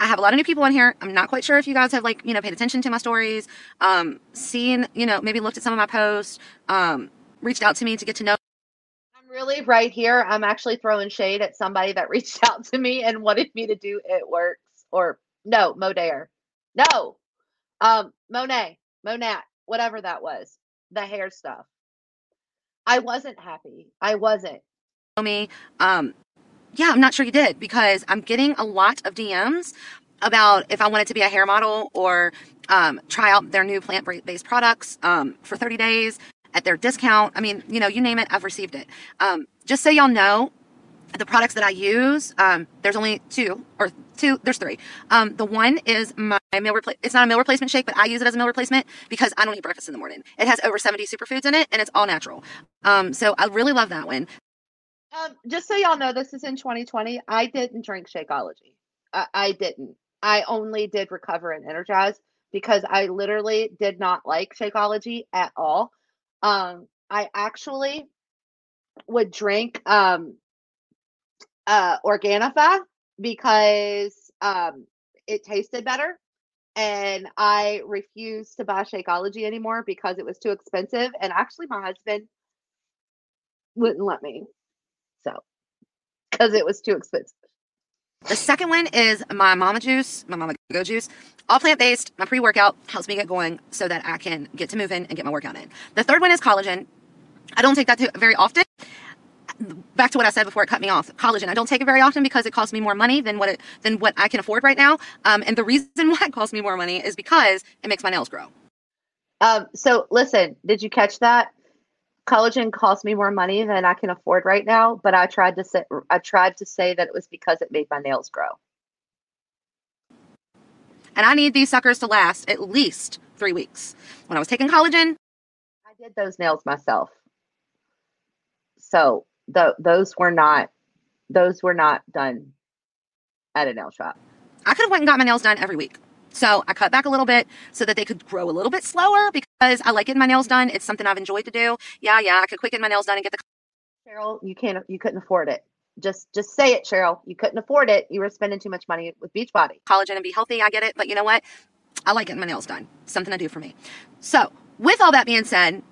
I have a lot of new people in here. I'm not quite sure if you guys have like, you know, paid attention to my stories, um, seen, you know, maybe looked at some of my posts, um, reached out to me to get to know I'm really right here. I'm actually throwing shade at somebody that reached out to me and wanted me to do it works or no, Modere. No. Um, Monet, Monat, whatever that was, the hair stuff. I wasn't happy. I wasn't. me. Um, yeah, I'm not sure you did because I'm getting a lot of DMs about if I wanted to be a hair model or um, try out their new plant based products um, for 30 days at their discount. I mean, you know, you name it, I've received it. Um, just so y'all know, the products that I use, um, there's only two or two, there's three. Um, the one is my meal replace. It's not a meal replacement shake, but I use it as a meal replacement because I don't eat breakfast in the morning. It has over 70 superfoods in it and it's all natural. Um, so I really love that one. Um, just so y'all know, this is in 2020. I didn't drink Shakeology. I, I didn't. I only did Recover and Energize because I literally did not like Shakeology at all. Um, I actually would drink um, uh, Organifi because um, it tasted better. And I refused to buy Shakeology anymore because it was too expensive. And actually, my husband wouldn't let me. So, because it was too expensive. The second one is my Mama Juice, my Mama Go Juice, all plant based. My pre workout helps me get going so that I can get to moving and get my workout in. The third one is collagen. I don't take that too, very often. Back to what I said before it cut me off. Collagen. I don't take it very often because it costs me more money than what it than what I can afford right now. Um, and the reason why it costs me more money is because it makes my nails grow. Um, so listen, did you catch that? Collagen cost me more money than I can afford right now, but I tried to say I tried to say that it was because it made my nails grow. And I need these suckers to last at least three weeks. When I was taking collagen, I did those nails myself. So th- those were not those were not done at a nail shop. I could have went and got my nails done every week. So I cut back a little bit so that they could grow a little bit slower because I like getting my nails done. It's something I've enjoyed to do. Yeah, yeah, I could quick get my nails done and get the Cheryl, you can't you couldn't afford it. Just just say it, Cheryl. You couldn't afford it. You were spending too much money with Beachbody. collagen and be healthy. I get it, but you know what? I like getting my nails done. Something to do for me. So, with all that being said,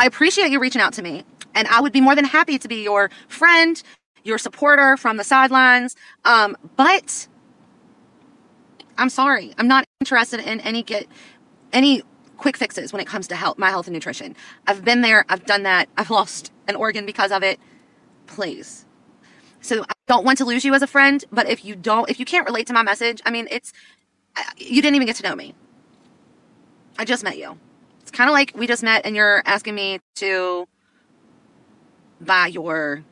I appreciate you reaching out to me, and I would be more than happy to be your friend, your supporter from the sidelines. Um, but I'm sorry, I'm not interested in any get any quick fixes when it comes to health, my health and nutrition. I've been there, I've done that, I've lost an organ because of it. Please. So I don't want to lose you as a friend, but if you don't, if you can't relate to my message, I mean, it's you didn't even get to know me. I just met you. It's kind of like we just met and you're asking me to buy your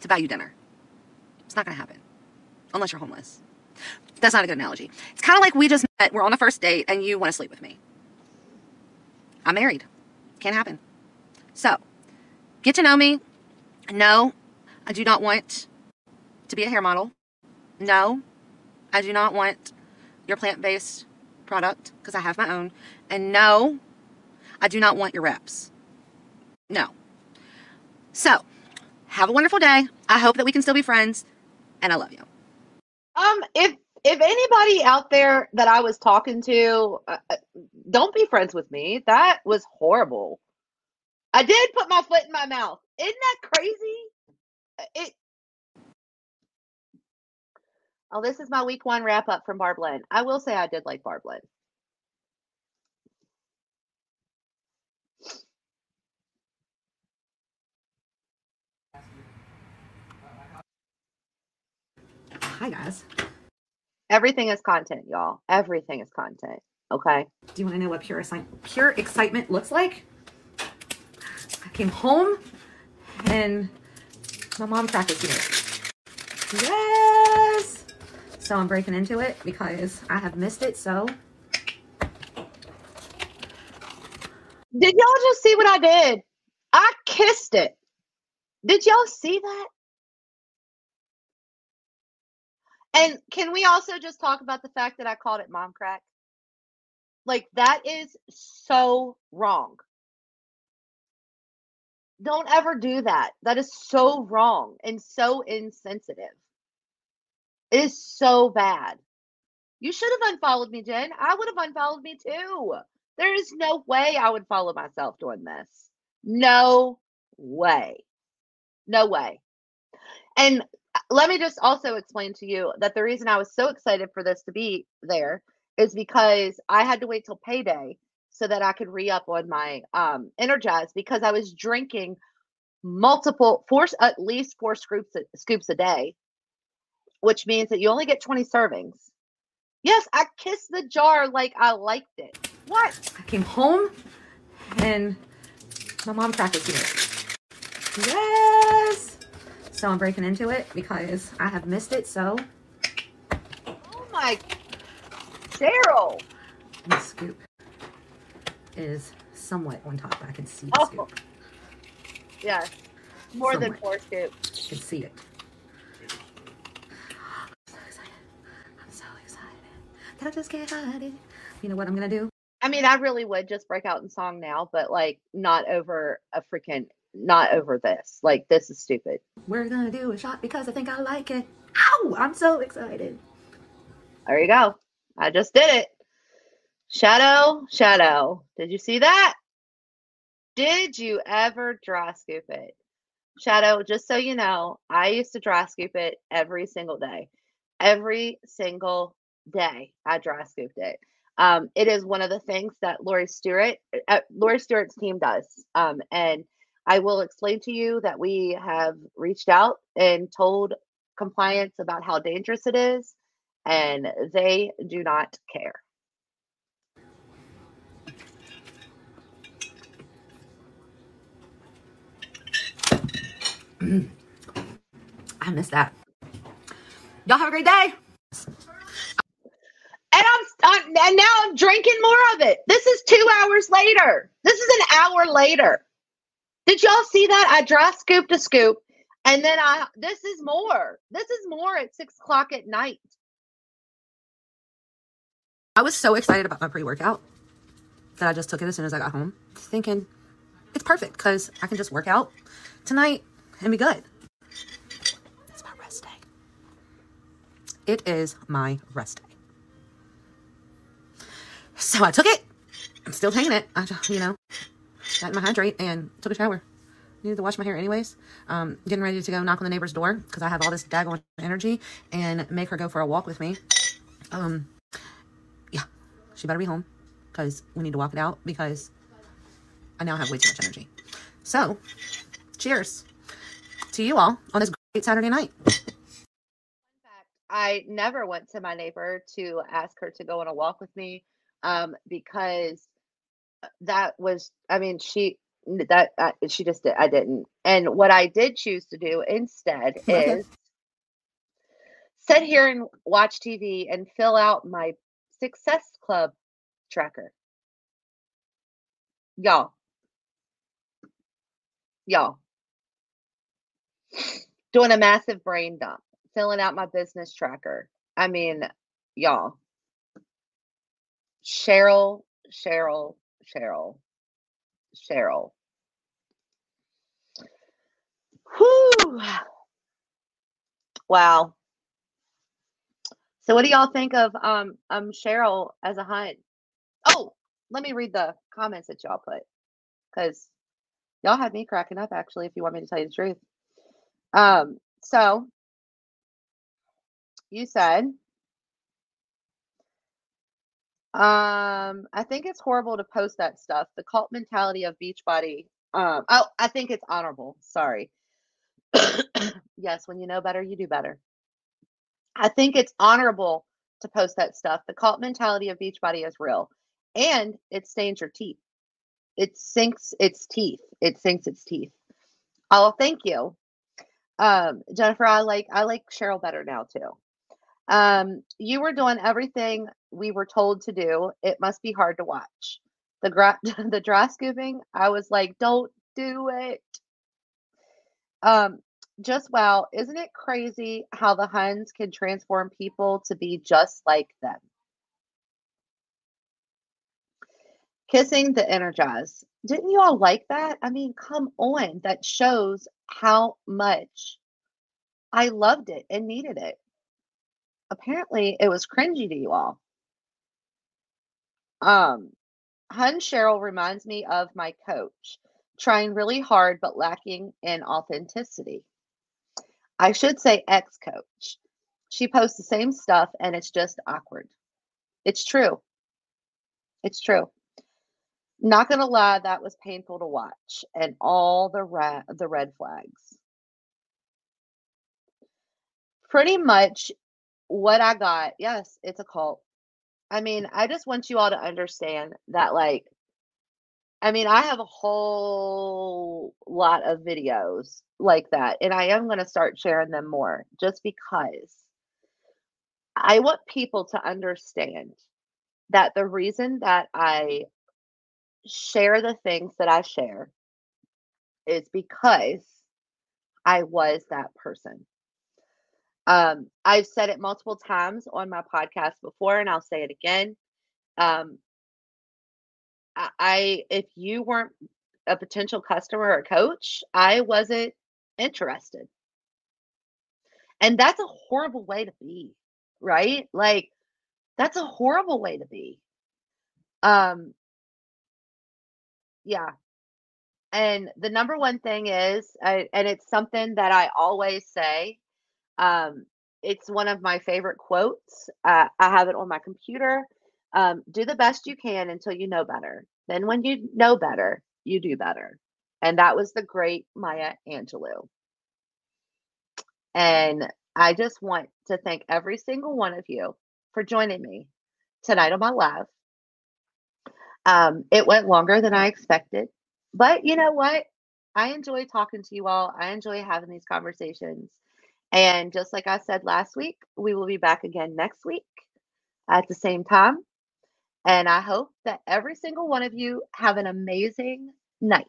to buy you dinner. It's not going to happen unless you're homeless. That's not a good analogy. It's kind of like we just met, we're on the first date and you want to sleep with me. I'm married. Can't happen. So, get to know me. No, I do not want to be a hair model. No, I do not want your plant based product because I have my own. And no, I do not want your reps. No. So, have a wonderful day. I hope that we can still be friends, and I love you. Um, if if anybody out there that I was talking to, uh, uh, don't be friends with me. That was horrible. I did put my foot in my mouth. Isn't that crazy? Uh, It. Oh, this is my week one wrap up from Barb Lynn. I will say I did like Barb Lynn. Hi, guys. Everything is content, y'all. Everything is content. Okay. Do you want to know what pure, pure excitement looks like? I came home and my mom cracked is here. Yes! So I'm breaking into it because I have missed it so. Did y'all just see what I did? I kissed it. Did y'all see that? And can we also just talk about the fact that I called it mom crack? Like, that is so wrong. Don't ever do that. That is so wrong and so insensitive. It is so bad. You should have unfollowed me, Jen. I would have unfollowed me too. There is no way I would follow myself doing this. No way. No way. And uh, let me just also explain to you that the reason I was so excited for this to be there is because I had to wait till payday so that I could re up on my um Energize because I was drinking multiple four at least four scoops scoops a day, which means that you only get 20 servings. Yes, I kissed the jar like I liked it. What? I came home and my mom cracked is here. Yes! So I'm breaking into it because I have missed it so. Oh my Cheryl. The scoop is somewhat on top. I can see the Oh. scoop. Yes. More than four scoops. I can see it. I'm so excited. I'm so excited. That I just can't hide it. You know what I'm gonna do? I mean, I really would just break out in song now, but like not over a freaking not over this. Like this is stupid. We're gonna do a shot because I think I like it. Ow! I'm so excited. There you go. I just did it. Shadow, shadow. Did you see that? Did you ever dry scoop it? Shadow, just so you know, I used to dry scoop it every single day. Every single day I dry scooped it. Um, it is one of the things that Lori Stewart, uh, Lori Stewart's team does. Um, and I will explain to you that we have reached out and told compliance about how dangerous it is, and they do not care. I missed that. Y'all have a great day. I'm and now I'm drinking more of it. This is two hours later. This is an hour later. Did y'all see that? I dry scooped a scoop, and then I this is more. This is more at six o'clock at night. I was so excited about my pre-workout that I just took it as soon as I got home, thinking it's perfect because I can just work out tonight and be good. It's my rest day. It is my rest. So I took it. I'm still taking it. I, you know, got my hydrate and took a shower. Needed to wash my hair anyways. Um, getting ready to go knock on the neighbor's door because I have all this daggone energy and make her go for a walk with me. Um, yeah, she better be home because we need to walk it out because I now have way too much energy. So, cheers to you all on this great Saturday night. I never went to my neighbor to ask her to go on a walk with me um, because that was, I mean, she that uh, she just did. I didn't. And what I did choose to do instead is sit here and watch TV and fill out my Success Club tracker. Y'all, y'all, doing a massive brain dump, filling out my business tracker. I mean, y'all, Cheryl, Cheryl, Cheryl, Cheryl. Whew. Wow. So what do y'all think of um um Cheryl as a hunt? Oh, let me read the comments that y'all put because y'all had me cracking up actually, if you want me to tell you the truth. Um, so you said um I think it's horrible to post that stuff. The cult mentality of Beachbody. Um, oh, I think it's honorable. Sorry. yes, when you know better, you do better. I think it's honorable to post that stuff. The cult mentality of Beachbody is real, and it stains your teeth. It sinks its teeth. It sinks its teeth. Oh, thank you, um, Jennifer. I like I like Cheryl better now too. Um, you were doing everything we were told to do. It must be hard to watch. The gra- the dry scooping. I was like, don't do it. Um, just wow, isn't it crazy how the Huns can transform people to be just like them? Kissing the Energize. Didn't you all like that? I mean, come on. That shows how much I loved it and needed it. Apparently, it was cringy to you all. Um, Hun Cheryl reminds me of my coach, trying really hard but lacking in authenticity. I should say ex coach. She posts the same stuff and it's just awkward. It's true. It's true. Not gonna lie, that was painful to watch, and all the ra- the red flags. Pretty much what I got. Yes, it's a cult. I mean, I just want you all to understand that, like, I mean, I have a whole lot of videos like that, and I am going to start sharing them more just because I want people to understand that the reason that I share the things that I share is because I was that person. Um, I've said it multiple times on my podcast before, and I'll say it again. Um, I, if you weren't a potential customer or coach, I wasn't interested. And that's a horrible way to be, right? Like that's a horrible way to be. Um yeah. And the number one thing is I, and it's something that I always say um it's one of my favorite quotes. Uh, I have it on my computer. Um, do the best you can until you know better. Then, when you know better, you do better. And that was the great Maya Angelou. And I just want to thank every single one of you for joining me tonight on my live. Um, it went longer than I expected, but you know what? I enjoy talking to you all. I enjoy having these conversations. And just like I said last week, we will be back again next week at the same time. And I hope that every single one of you have an amazing night.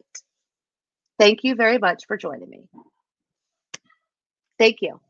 Thank you very much for joining me. Thank you.